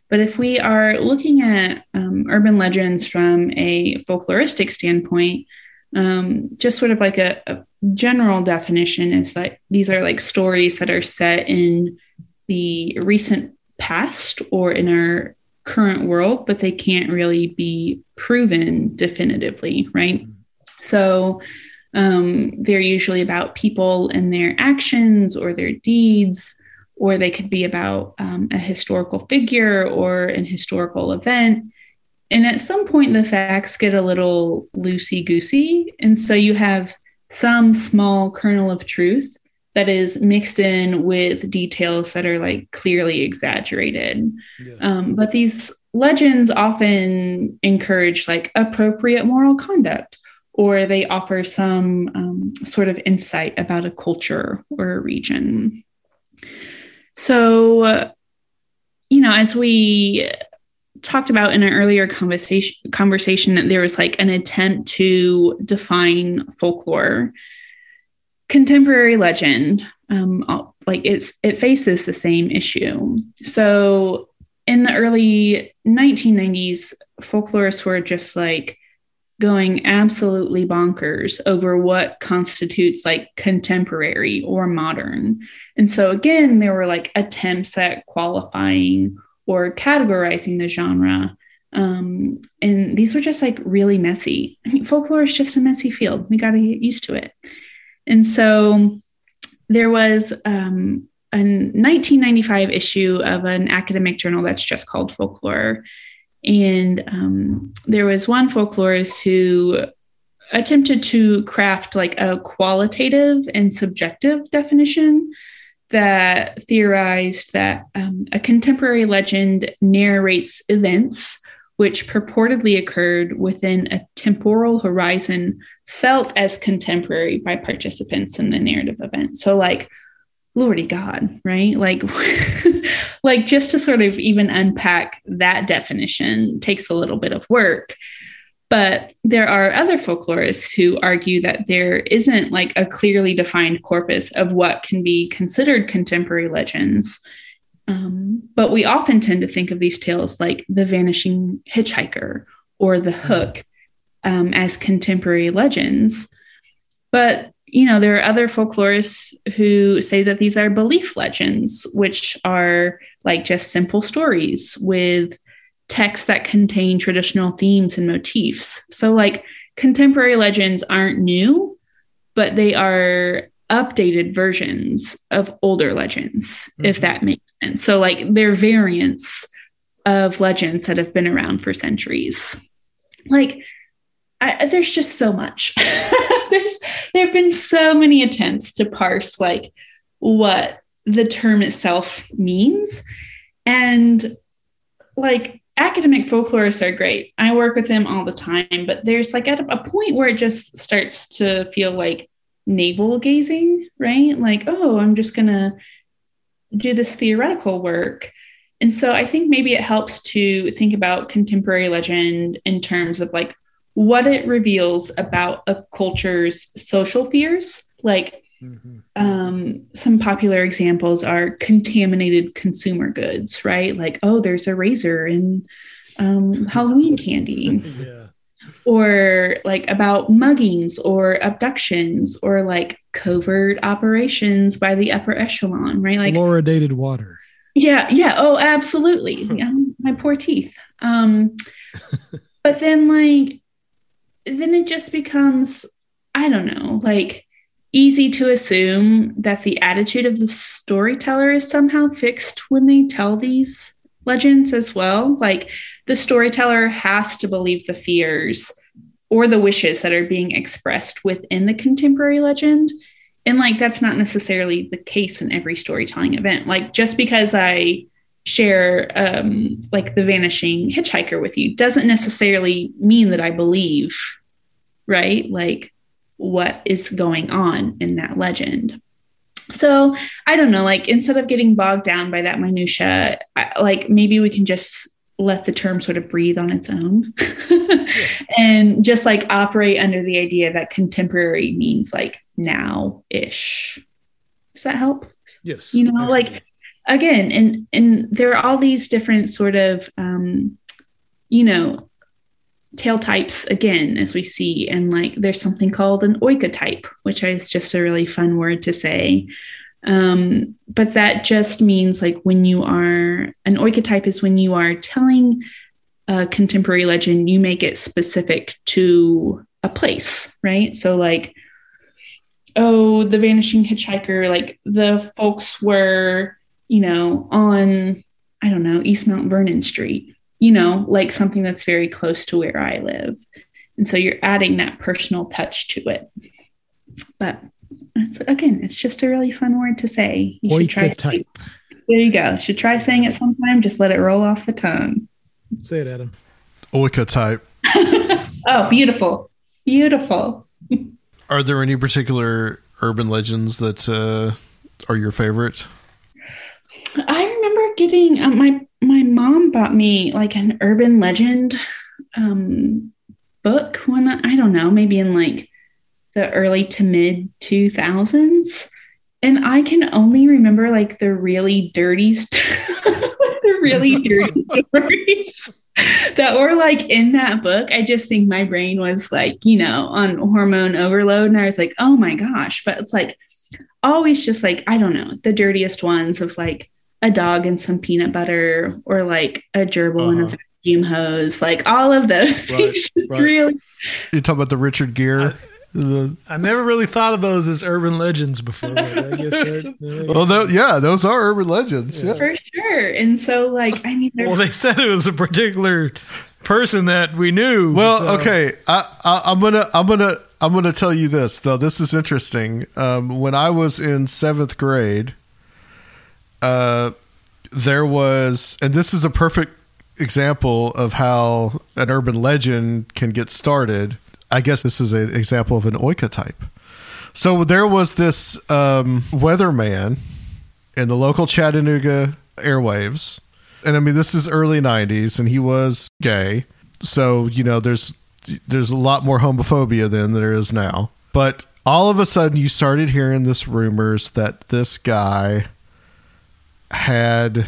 Speaker 4: But if we are looking at um, urban legends from a folkloristic standpoint, um, just sort of like a, a general definition is that these are like stories that are set in the recent past or in our current world, but they can't really be proven definitively, right? So um, they're usually about people and their actions or their deeds, or they could be about um, a historical figure or an historical event. And at some point, the facts get a little loosey goosey. And so you have some small kernel of truth that is mixed in with details that are like clearly exaggerated. Um, but these legends often encourage like appropriate moral conduct, or they offer some um, sort of insight about a culture or a region. So, uh, you know, as we talked about in an earlier conversation conversation that there was like an attempt to define folklore. Contemporary legend um, like it's it faces the same issue. So in the early 1990s folklorists were just like going absolutely bonkers over what constitutes like contemporary or modern. And so again there were like attempts at qualifying or categorizing the genre. Um, and these were just like really messy. I mean, folklore is just a messy field. We got to get used to it. And so there was um, a 1995 issue of an academic journal that's just called Folklore. And um, there was one folklorist who attempted to craft like a qualitative and subjective definition that theorized that um, a contemporary legend narrates events which purportedly occurred within a temporal horizon felt as contemporary by participants in the narrative event. So, like, Lordy God, right? Like, *laughs* like just to sort of even unpack that definition takes a little bit of work. But there are other folklorists who argue that there isn't like a clearly defined corpus of what can be considered contemporary legends. Um, but we often tend to think of these tales like the vanishing hitchhiker or the hook um, as contemporary legends. But you know, there are other folklorists who say that these are belief legends, which are like just simple stories with texts that contain traditional themes and motifs. So, like, contemporary legends aren't new, but they are updated versions of older legends, if mm-hmm. that makes sense. So, like, they're variants of legends that have been around for centuries. Like, I, there's just so much. *laughs* there's there have been so many attempts to parse like what the term itself means, and like academic folklorists are great. I work with them all the time, but there's like at a point where it just starts to feel like navel gazing, right? Like, oh, I'm just going to do this theoretical work. And so I think maybe it helps to think about contemporary legend in terms of like what it reveals about a culture's social fears. Like, um, some popular examples are contaminated consumer goods, right? Like, oh, there's a razor in um, Halloween candy. *laughs*
Speaker 3: Yeah.
Speaker 4: Or like about muggings or abductions or like covert operations by the upper echelon, right? Like,
Speaker 3: Fluoridated water.
Speaker 4: yeah, yeah. Oh, absolutely. *laughs* Yeah, my poor teeth. Um, but then like then it just becomes, I don't know, like easy to assume that the attitude of the storyteller is somehow fixed when they tell these legends as well. Like the storyteller has to believe the fears or the wishes that are being expressed within the contemporary legend. And like that's not necessarily the case in every storytelling event. Like just because I share um, like the vanishing hitchhiker with you doesn't necessarily mean that I believe, right? Like what is going on in that legend. So I don't know, like instead of getting bogged down by that minutia, I, like maybe we can just let the term sort of breathe on its own *laughs* *laughs* and just like operate under the idea that contemporary means like now ish. Does that help?
Speaker 3: Yes.
Speaker 4: You know,
Speaker 3: absolutely.
Speaker 4: like again, and and there are all these different sort of um, you know, tale types again as we see and like there's something called an oikotype which is just a really fun word to say. Um, but that just means like when you are an oikotype is when you are telling a contemporary legend you make it specific to a place right? So like oh the vanishing hitchhiker like the folks were you know on i don't know east mount vernon street you know, like something that's very close to where I live. And so you're adding that personal touch to it. But it's, again, it's just a really fun word to say. You should try.
Speaker 3: Oikotype.
Speaker 4: There you go. Should try saying it sometime. Just let it roll off the tongue.
Speaker 3: Say it, Adam.
Speaker 2: Oika type. *laughs*
Speaker 4: Oh, beautiful, beautiful.
Speaker 2: Are there any particular urban legends that uh, are your favorites?
Speaker 4: I remember getting um, my my mom bought me like an urban legend um, book when I, I don't know maybe in like the early to mid 2000s and I can only remember like the really dirty st- *laughs* the really dirty *laughs* stories that were like in that book. I just think my brain was like, you know, on hormone overload and I was like, "Oh my gosh." But it's like always just like I don't know, the dirtiest ones of like a dog and some peanut butter or like a gerbil and a
Speaker 2: Uh-huh.
Speaker 4: vacuum hose, like all of those
Speaker 2: Right,
Speaker 4: things. *laughs*
Speaker 2: Right.
Speaker 4: really,
Speaker 2: You talk about the Richard Gere. The-
Speaker 3: I never really thought of those as urban legends before. But I guess they're- *laughs* they're-
Speaker 2: well, tho- yeah, those are urban legends. Yeah.
Speaker 4: for sure. And so, like, I mean,
Speaker 3: well, they said it was a particular person that we knew.
Speaker 2: Well,
Speaker 3: so-
Speaker 2: okay, I, I, I'm gonna, I'm gonna, I'm gonna tell you this though. This is interesting. Um, when I was in seventh grade, uh, there was, and this is a perfect example of how an urban legend can get started. I guess this is an example of an oikotype. So there was this um, weatherman in the local Chattanooga airwaves. And I mean, this is early 90s, and he was gay. So, you know, there's there's a lot more homophobia then than there is now. But all of a sudden, you started hearing this rumors that this guy had,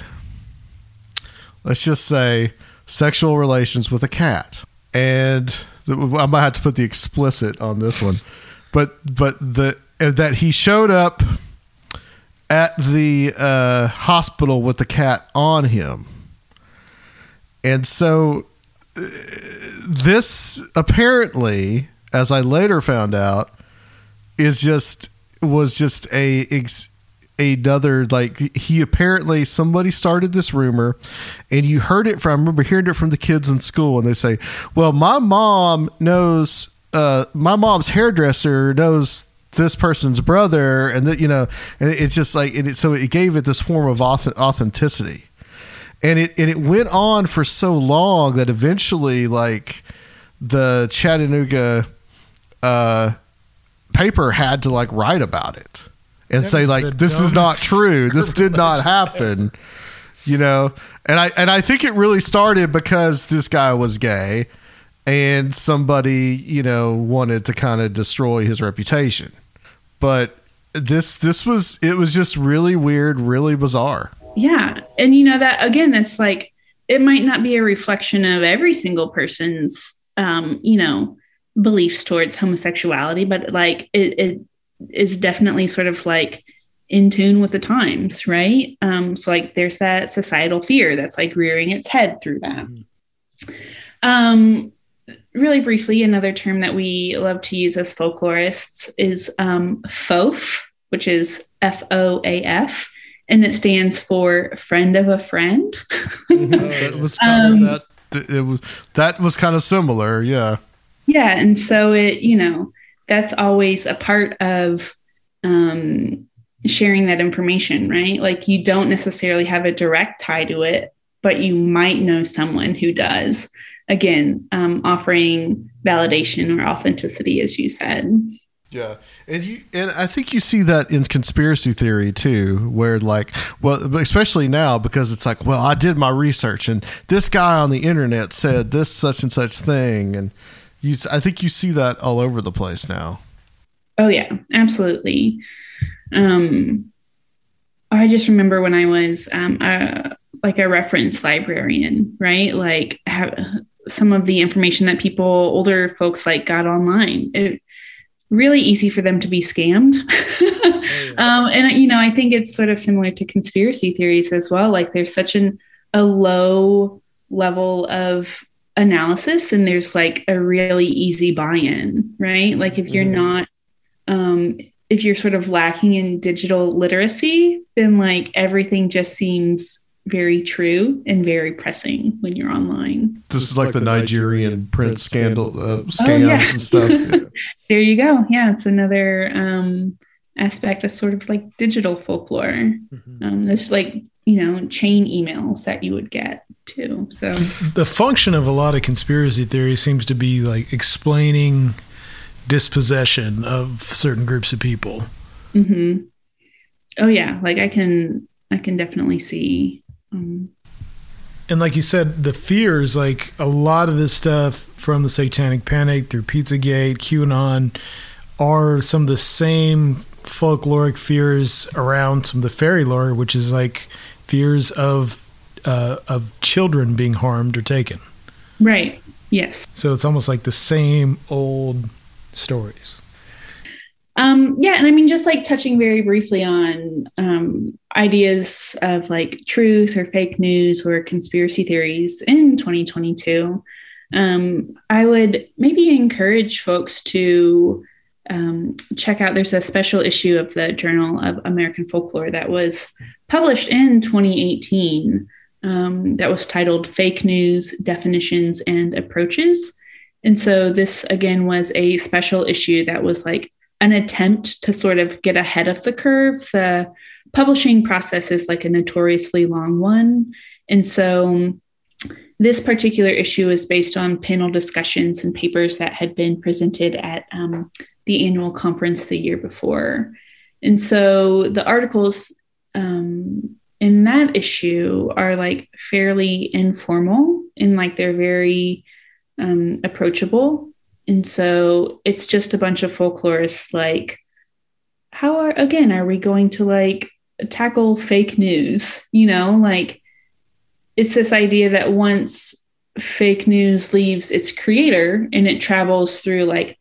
Speaker 2: let's just say, sexual relations with a cat. And I might have to put the explicit on this one, but but the that he showed up at the uh, hospital with the cat on him, and so uh, this apparently, as I later found out, is just was just a ex, another like he apparently somebody started this rumor and you heard it from I remember hearing it from the kids in school and they say well my mom knows uh my mom's hairdresser knows this person's brother and that you know and it's just like it, so it gave it this form of authenticity. And it and it went on for so long that eventually like the Chattanooga uh paper had to like write about it and
Speaker 3: That
Speaker 2: say like
Speaker 3: the
Speaker 2: this is not *laughs* true this did not happen you know and i and i think it really started because this guy was gay and somebody you know wanted to kind of destroy his reputation but this this was it was just really weird, really bizarre.
Speaker 4: Yeah. And you know that again, that's like it might not be a reflection of every single person's um, you know, beliefs towards homosexuality, but like it, it is definitely sort of like in tune with the times, right? Um, so like there's that societal fear that's like rearing its head through that. Um, really briefly, another term that we love to use as folklorists is um, FOAF, which is F O A F, and it stands for friend of a friend. *laughs*
Speaker 2: that was kind of that. It was that was kind of similar, yeah.
Speaker 4: Yeah, and so it, you know, that's always a part of um, sharing that information, right? Like you don't necessarily have a direct tie to it, but you might know someone who does. Again, um, offering validation or authenticity, as you said.
Speaker 2: Yeah, and you and I think you see that in conspiracy theory too, where like, well, especially now because it's like, well, I did my research and this guy on the internet said this such and such thing, and you, I think you see that all over the place now.
Speaker 4: Oh yeah, absolutely. Um, I just remember when I was um, a, like a reference librarian, right? Like have some of the information that people, older folks, like got online. It, really easy for them to be scammed. *laughs* um, and you know, I think it's sort of similar to conspiracy theories as well. Like there's such an a low level of analysis, and there's like a really easy buy-in, right? Like if you're mm. not, um, if you're sort of lacking in digital literacy, then like everything just seems very true and very pressing when you're online.
Speaker 2: This is like, like the Nigerian, Nigerian print scandal uh, scams oh, yeah. and stuff. *laughs*
Speaker 4: there you go. Yeah, it's another um, aspect of sort of like digital folklore. Mm-hmm. Um, this like you know chain emails that you would get too. So
Speaker 3: the function of a lot of conspiracy theory seems to be like explaining dispossession of certain groups of people.
Speaker 4: Mm-hmm. Oh yeah, like I can I can definitely see
Speaker 3: um, and like you said, the fears, like a lot of this stuff from the Satanic Panic through Pizzagate, QAnon, are some of the same folkloric fears around some of the fairy lore, which is like fears of uh, of children being harmed or taken.
Speaker 4: Right. Yes.
Speaker 3: So it's almost like the same old stories.
Speaker 4: Um, yeah, and I mean, just like touching very briefly on um, ideas of like truth or fake news or conspiracy theories in 2022, um, I would maybe encourage folks to um, check out. There's a special issue of the Journal of American Folklore that was published in 2018 um, that was titled Fake News Definitions and Approaches. And so, this again was a special issue that was like an attempt to sort of get ahead of the curve. The publishing process is like a notoriously long one. And so this particular issue is based on panel discussions and papers that had been presented at um, the annual conference the year before. And so the articles um, in that issue are like fairly informal and like they're very um, approachable. And so it's just a bunch of folklorists like, how are, again, are we going to like tackle fake news? You know, like it's this idea that once fake news leaves its creator and it travels through like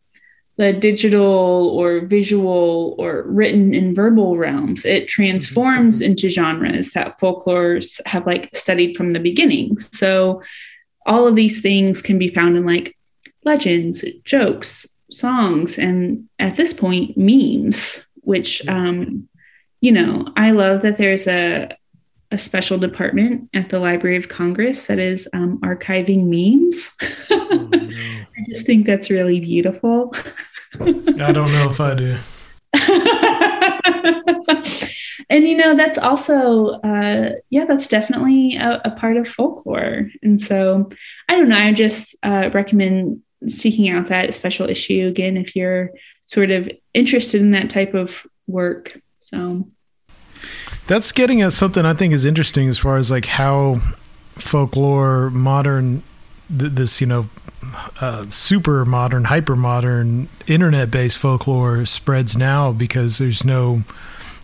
Speaker 4: the digital or visual or written and verbal realms it transforms mm-hmm. into genres that folklores have like studied from the beginning so all of these things can be found in like legends, jokes, songs, and at this point, memes, which, um, you know, I love that there's a, a special department at the Library of Congress that is um, archiving memes. *laughs* Oh, no. I just think that's really beautiful. *laughs*
Speaker 3: I don't know if I do. *laughs*
Speaker 4: and you know that's also uh, yeah that's definitely a, a, part of folklore and so i don't know i just uh, recommend seeking out that special issue again if you're sort of interested in that type of work. So
Speaker 3: that's getting at something I think is interesting as far as like how folklore, modern, th- this, you know, uh, super modern, hyper modern, internet based folklore spreads now because there's no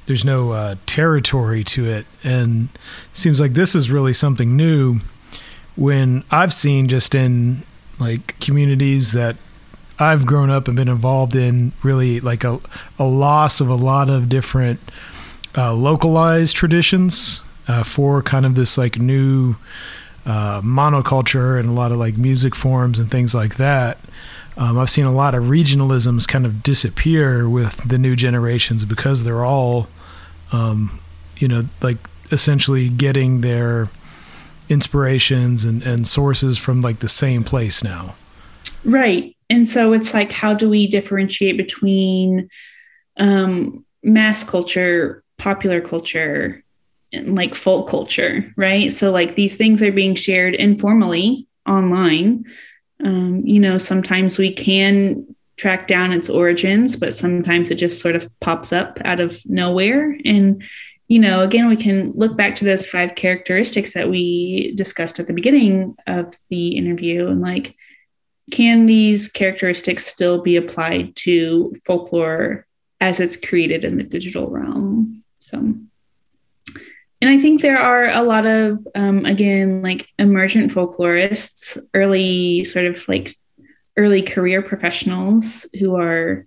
Speaker 3: there's no uh, territory to it, and it seems like this is really something new. When I've seen just in like communities that I've grown up and been involved in, really like a a loss of a lot of different uh, localized traditions uh, for kind of this like new uh, monoculture and a lot of like music forms and things like that. Um, I've seen a lot of regionalisms kind of disappear with the new generations because they're all, um, you know, like essentially getting their inspirations and, and sources from like the same place now.
Speaker 4: Right. And so it's like, how do we differentiate between um, mass culture, popular culture, like folk culture, right? So like these things are being shared informally online. Um, you know, sometimes we can track down its origins, but sometimes it just sort of pops up out of nowhere. And, you know, again, we can look back to those five characteristics that we discussed at the beginning of the interview and like, can these characteristics still be applied to folklore as it's created in the digital realm? So and I think there are a lot of, um, again, like emergent folklorists, early sort of like early career professionals who are,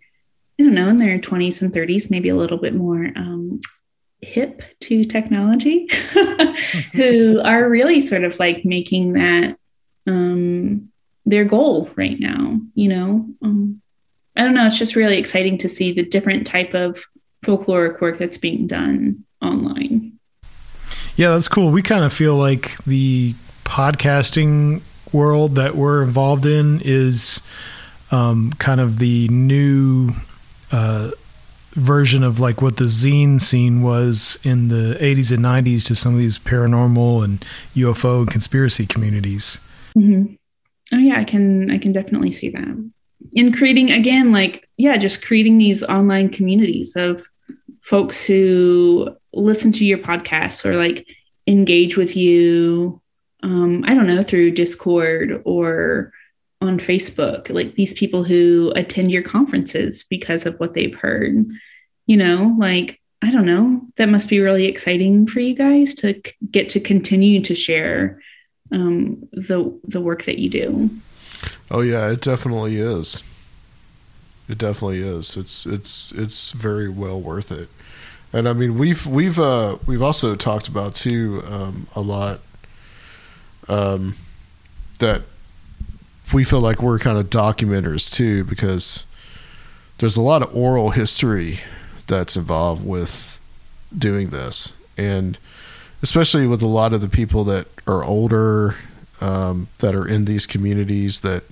Speaker 4: I don't know, in their 20s and 30s, maybe a little bit more um, hip to technology, *laughs* who are really sort of like making that um, their goal right now. You know, um, I don't know. It's just really exciting to see the different type of folkloric work that's being done online.
Speaker 3: Yeah, that's cool. We kind of feel like the podcasting world that we're involved in is um, kind of the new uh, version of like what the zine scene was in the 80s and 90s to some of these paranormal and UFO and conspiracy communities.
Speaker 4: Mm-hmm. Oh yeah, I can I can definitely see that. In creating again, like yeah, just creating these online communities of folks who listen to your podcast or like engage with you um, i don't know through discord or on facebook like these people who attend your conferences because of what they've heard you know? Like i don't know. That must be really exciting for you guys to c- get to continue to share um, the the work that you do.
Speaker 2: Oh yeah it definitely is. It definitely is. It's it's it's very well worth it and I mean we've we've uh, we've also talked about too um, a lot um, that we feel like we're kind of documenters too because there's a lot of oral history that's involved with doing this. And especially with a lot of the people that are older um, that are in these communities that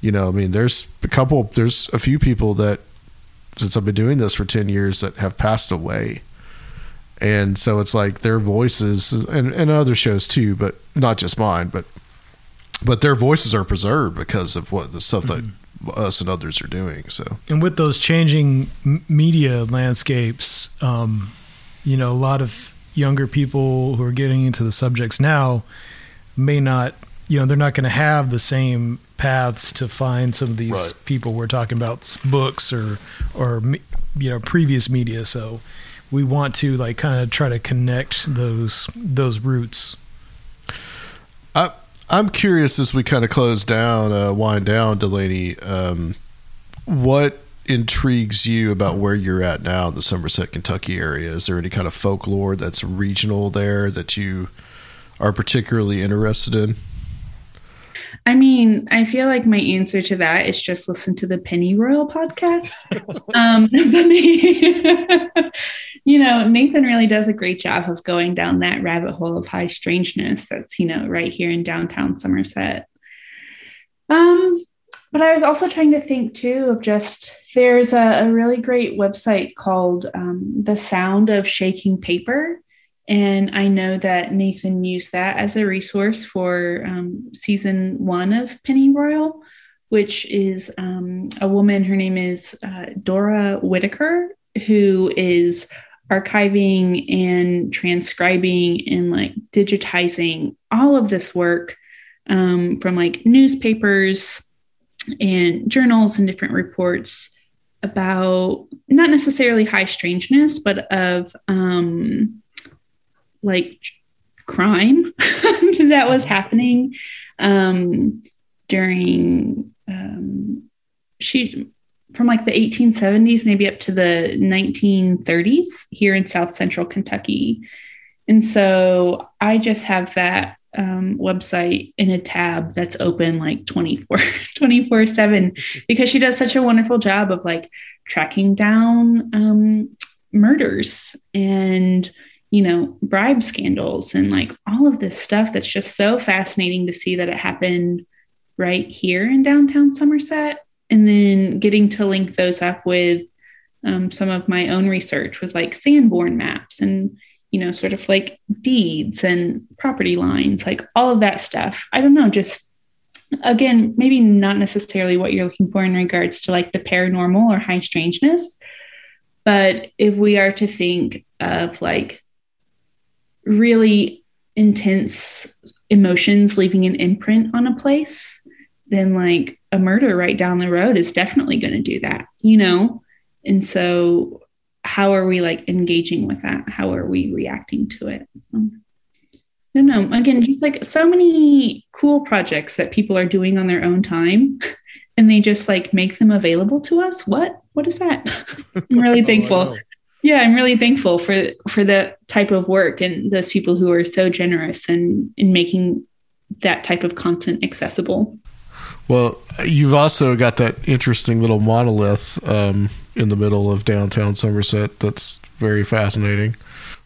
Speaker 2: you know i mean there's a couple there's a few people that since I've been doing this for 10 years that have passed away. And so it's like their voices and, and other shows too, but not just mine, but but their voices are preserved because of what the stuff that mm-hmm. us and others are doing. So,
Speaker 3: and with those changing media landscapes, um, you know, a lot of younger people who are getting into the subjects now may not, you know, they're not going to have the same paths to find some of these right. people we're talking about books or or you know previous media. So we want to like kind of try to connect those those roots.
Speaker 2: I, i'm curious as we kind of close down uh, wind down delaney um, what intrigues you about where you're at now in the somerset kentucky area? Is there any kind of folklore that's regional there that you are particularly interested in
Speaker 4: I mean, I feel like my answer to that is just listen to the Pennyroyal podcast. *laughs* um, *laughs* *laughs* you know, Nathan really does a great job of going down that rabbit hole of high strangeness that's, you know, right here in downtown Somerset. Um, but I was also trying to think too of just there's a, a really great website called um, The Sound of Shaking Paper and I know that Nathan used that as a resource for um, season one of Pennyroyal, which is um, a woman, her name is uh, Dora Whitaker, who is archiving and transcribing and like digitizing all of this work um, from like newspapers and journals and different reports about not necessarily high strangeness, but of um, like crime *laughs* that was happening um, during um, she from like the 1870s maybe up to the 1930s here in south central kentucky. And so i just have that um, website in a tab that's open like 24 *laughs* 24 7 because she does such a wonderful job of like tracking down um, murders. And you know bribe scandals and like all of this stuff that's just so fascinating to see that it happened right here in downtown somerset. And then getting to link those up with um, some of my own research with like sanborn maps and you know sort of like deeds and property lines like all of that stuff. I don't know just again maybe not necessarily what you're looking for in regards to like the paranormal or high strangeness but if we are to think of like really intense emotions leaving an imprint on a place then like a murder right down the road is definitely going to do that you know? And so how are we like engaging with that? How are we reacting to it? So, no no again just like so many cool projects that people are doing on their own time *laughs* and they just like make them available to us. What? What is that? *laughs* I'm really *laughs* oh, thankful yeah i'm really thankful for for that type of work and those people who are so generous and in making that type of content accessible
Speaker 2: well, you've also got that interesting little monolith um, in the middle of downtown Somerset. That's very fascinating.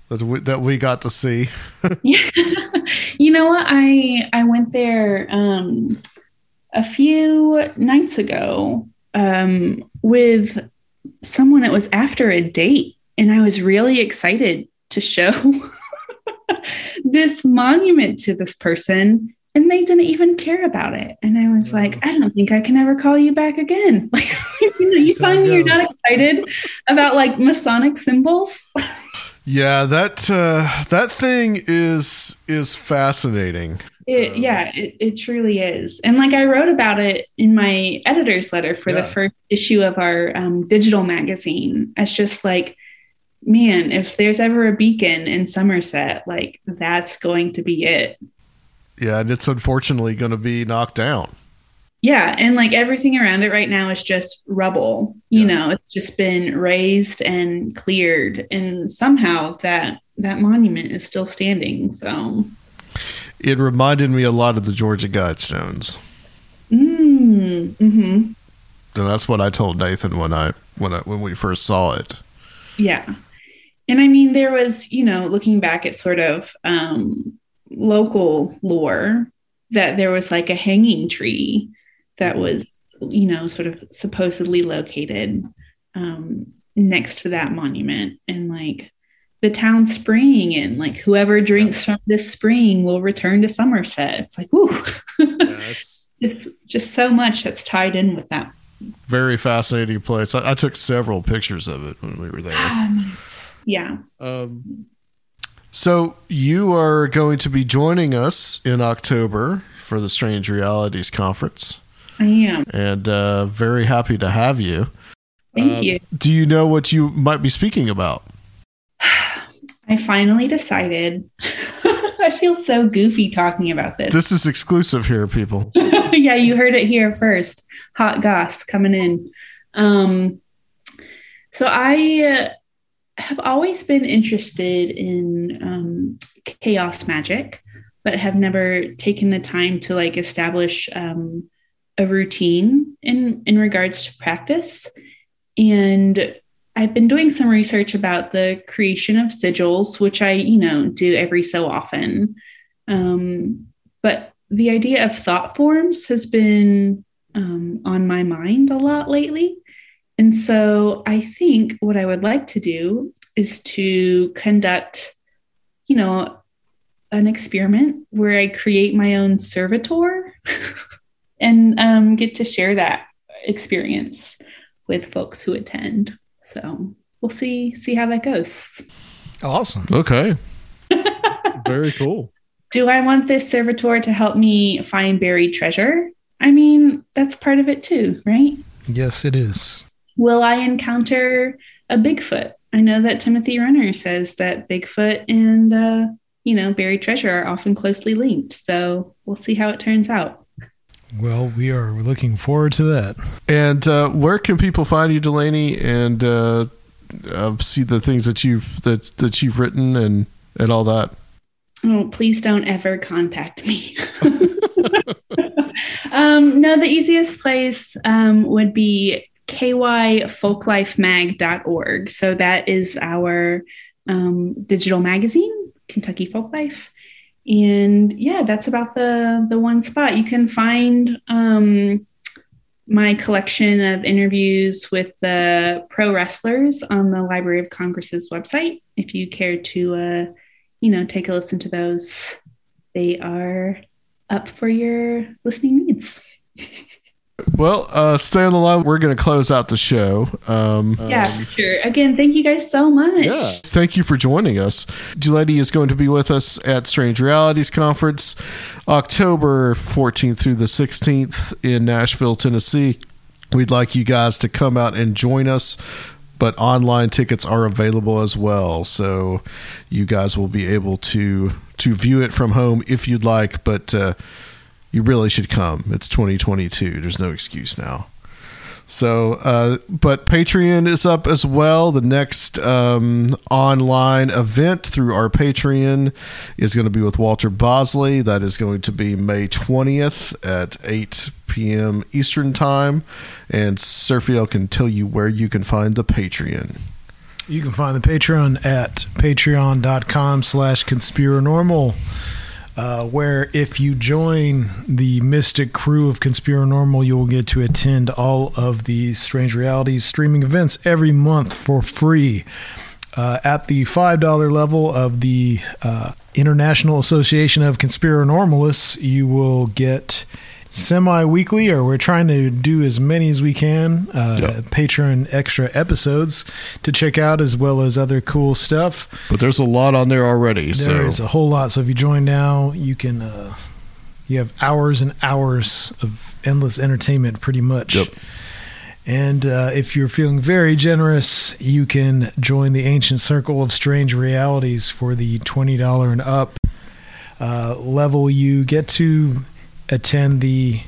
Speaker 2: That we, that we got to see. *laughs*
Speaker 4: You know what? I I went there um, a few nights ago um, with someone that was after a date, and I was really excited to show *laughs* this monument to this person and they didn't even care about it. And I was like, I don't think I can ever call you back again. *laughs* Like, you know, you find you're not excited about like Masonic symbols.
Speaker 2: yeah, that uh, that thing is is fascinating.
Speaker 4: It, yeah, it, it truly is. And like I wrote about it in my editor's letter for yeah. the first issue of our um, digital magazine. It's just like, man, if there's ever a beacon in Somerset, like that's going to be it.
Speaker 2: Yeah, and it's unfortunately going to be knocked down.
Speaker 4: Yeah, and like everything around it right now is just rubble. You yeah. know, it's just been raised and cleared, and somehow that that monument is still standing. So
Speaker 2: it reminded me a lot of the Georgia Guidestones.
Speaker 4: Mm, hmm And
Speaker 2: that's what I told Nathan when I when I when we first saw it.
Speaker 4: Yeah. And I mean, there was, you know, looking back at sort of um, local lore that there was like a hanging tree that mm-hmm. was, you know, sort of supposedly located um, next to that monument. And like the town spring, and like whoever drinks from this spring will return to Somerset. It's like, yeah, *laughs* it's just, just so much that's tied in with that.
Speaker 2: Very fascinating place. I, I took several pictures of it when we were there. Ah,
Speaker 4: yeah.
Speaker 2: Um, so you are going to be joining us in October for the Strange Realities Conference.
Speaker 4: I am.
Speaker 2: And uh, very happy to have you.
Speaker 4: Thank um, you.
Speaker 2: Do you know what you might be speaking about? *sighs*
Speaker 4: I finally decided. *laughs* I feel so goofy talking about this.
Speaker 2: This is exclusive here, people. *laughs*
Speaker 4: yeah, you heard it here first. Hot goss coming in. Um, so I have always been interested in um, chaos magic, but have never taken the time to like establish um, a routine in in regards to practice. And I've been doing some research about the creation of sigils, which I, you know, do every so often. Um, but the idea of thought forms has been um, on my mind a lot lately. And so I think what I would like to do is to conduct, you know, an experiment where I create my own servitor *laughs* and um, get to share that experience with folks who attend. So we'll see see how that goes.
Speaker 3: Awesome.
Speaker 2: Okay. *laughs* Very cool.
Speaker 4: Do I want this servitor to help me find buried treasure? I mean, that's part of it too, right?
Speaker 3: Yes, it is.
Speaker 4: Will I encounter a Bigfoot? I know that Timothy Renner says that Bigfoot and, uh, you know, buried treasure are often closely linked. So we'll see how it turns out.
Speaker 3: Well, we are looking forward to that.
Speaker 2: And uh, where can people find you, Delaney, and uh, uh, see the things that you've that that you've written and and all that?
Speaker 4: Oh, please don't ever contact me. *laughs* um, no, the easiest place um, would be kyfolklifemag.org. So that is our um, digital magazine, Kentucky Folklife. And yeah, that's about the the one spot. You can find um, my collection of interviews with the pro wrestlers on the Library of Congress's website. If you care to, uh, you know, take a listen to those, they are up for your listening needs. *laughs*
Speaker 2: Well, uh, stay on the line. We're going to close out the show. Um,
Speaker 4: yeah, um, sure. Again, thank you guys so much. Yeah.
Speaker 2: Thank you for joining us. Delaney is going to be with us at Strange Realities Conference October 14th through the 16th in Nashville, Tennessee. We'd like you guys to come out and join us but online tickets are available as well so you guys will be able to to view it from home if you'd like but uh, you really should come. It's 2022. There's no excuse now. So, uh, but Patreon is up as well. The next um, online event through our Patreon is going to be with Walter Bosley. That is going to be May 20th at 8 p.m. Eastern Time. And Seraphiel can tell you where you can find the Patreon.
Speaker 3: You can find the Patreon at patreon.com slash conspiranormal uh, where if you join the Mystic crew of Conspiranormal, you will get to attend all of these Strange Realities streaming events every month for free. Uh, at the $5 level of the uh, International Association of Conspiranormalists, you will get semi weekly, or we're trying to do as many as we can. Uh, yep. Patreon extra episodes to check out, as well as other cool stuff.
Speaker 2: But there's a lot on there already.
Speaker 3: There is a whole lot. So if you join now, you can. Uh, you have hours and hours of endless entertainment, pretty much. Yep. And uh, if you're feeling very generous, you can join the Ancient Circle of Strange Realities for the $20 and up uh, level. You get to attend the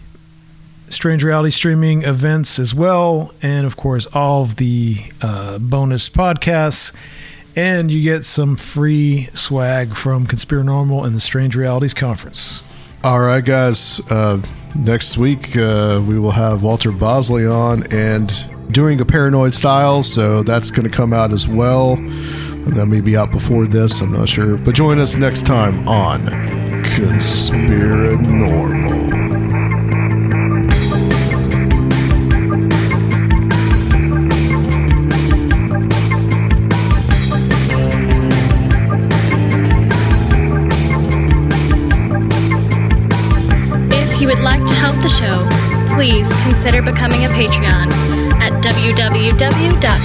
Speaker 3: Strange Reality streaming events as well, and of course, all of the uh, bonus podcasts. And you get some free swag from Conspiranormal and the Strange Realities Conference.
Speaker 2: All right, guys. Uh, next week, uh, we will have Walter Bosley on and doing a paranoid style, so that's going to come out as well. That may be out before this, I'm not sure. But join us next time on Conspiranormal.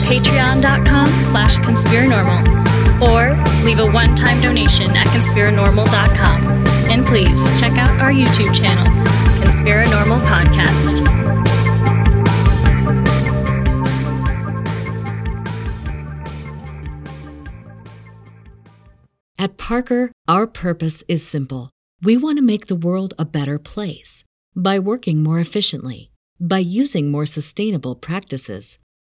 Speaker 1: www.patreon.com slash conspiranormal or leave a one-time donation at conspiranormal.com. And please check out our YouTube channel, Conspiranormal Podcast.
Speaker 6: At Parker, our purpose is simple. We want to make the world a better place by working more efficiently, by using more sustainable practices,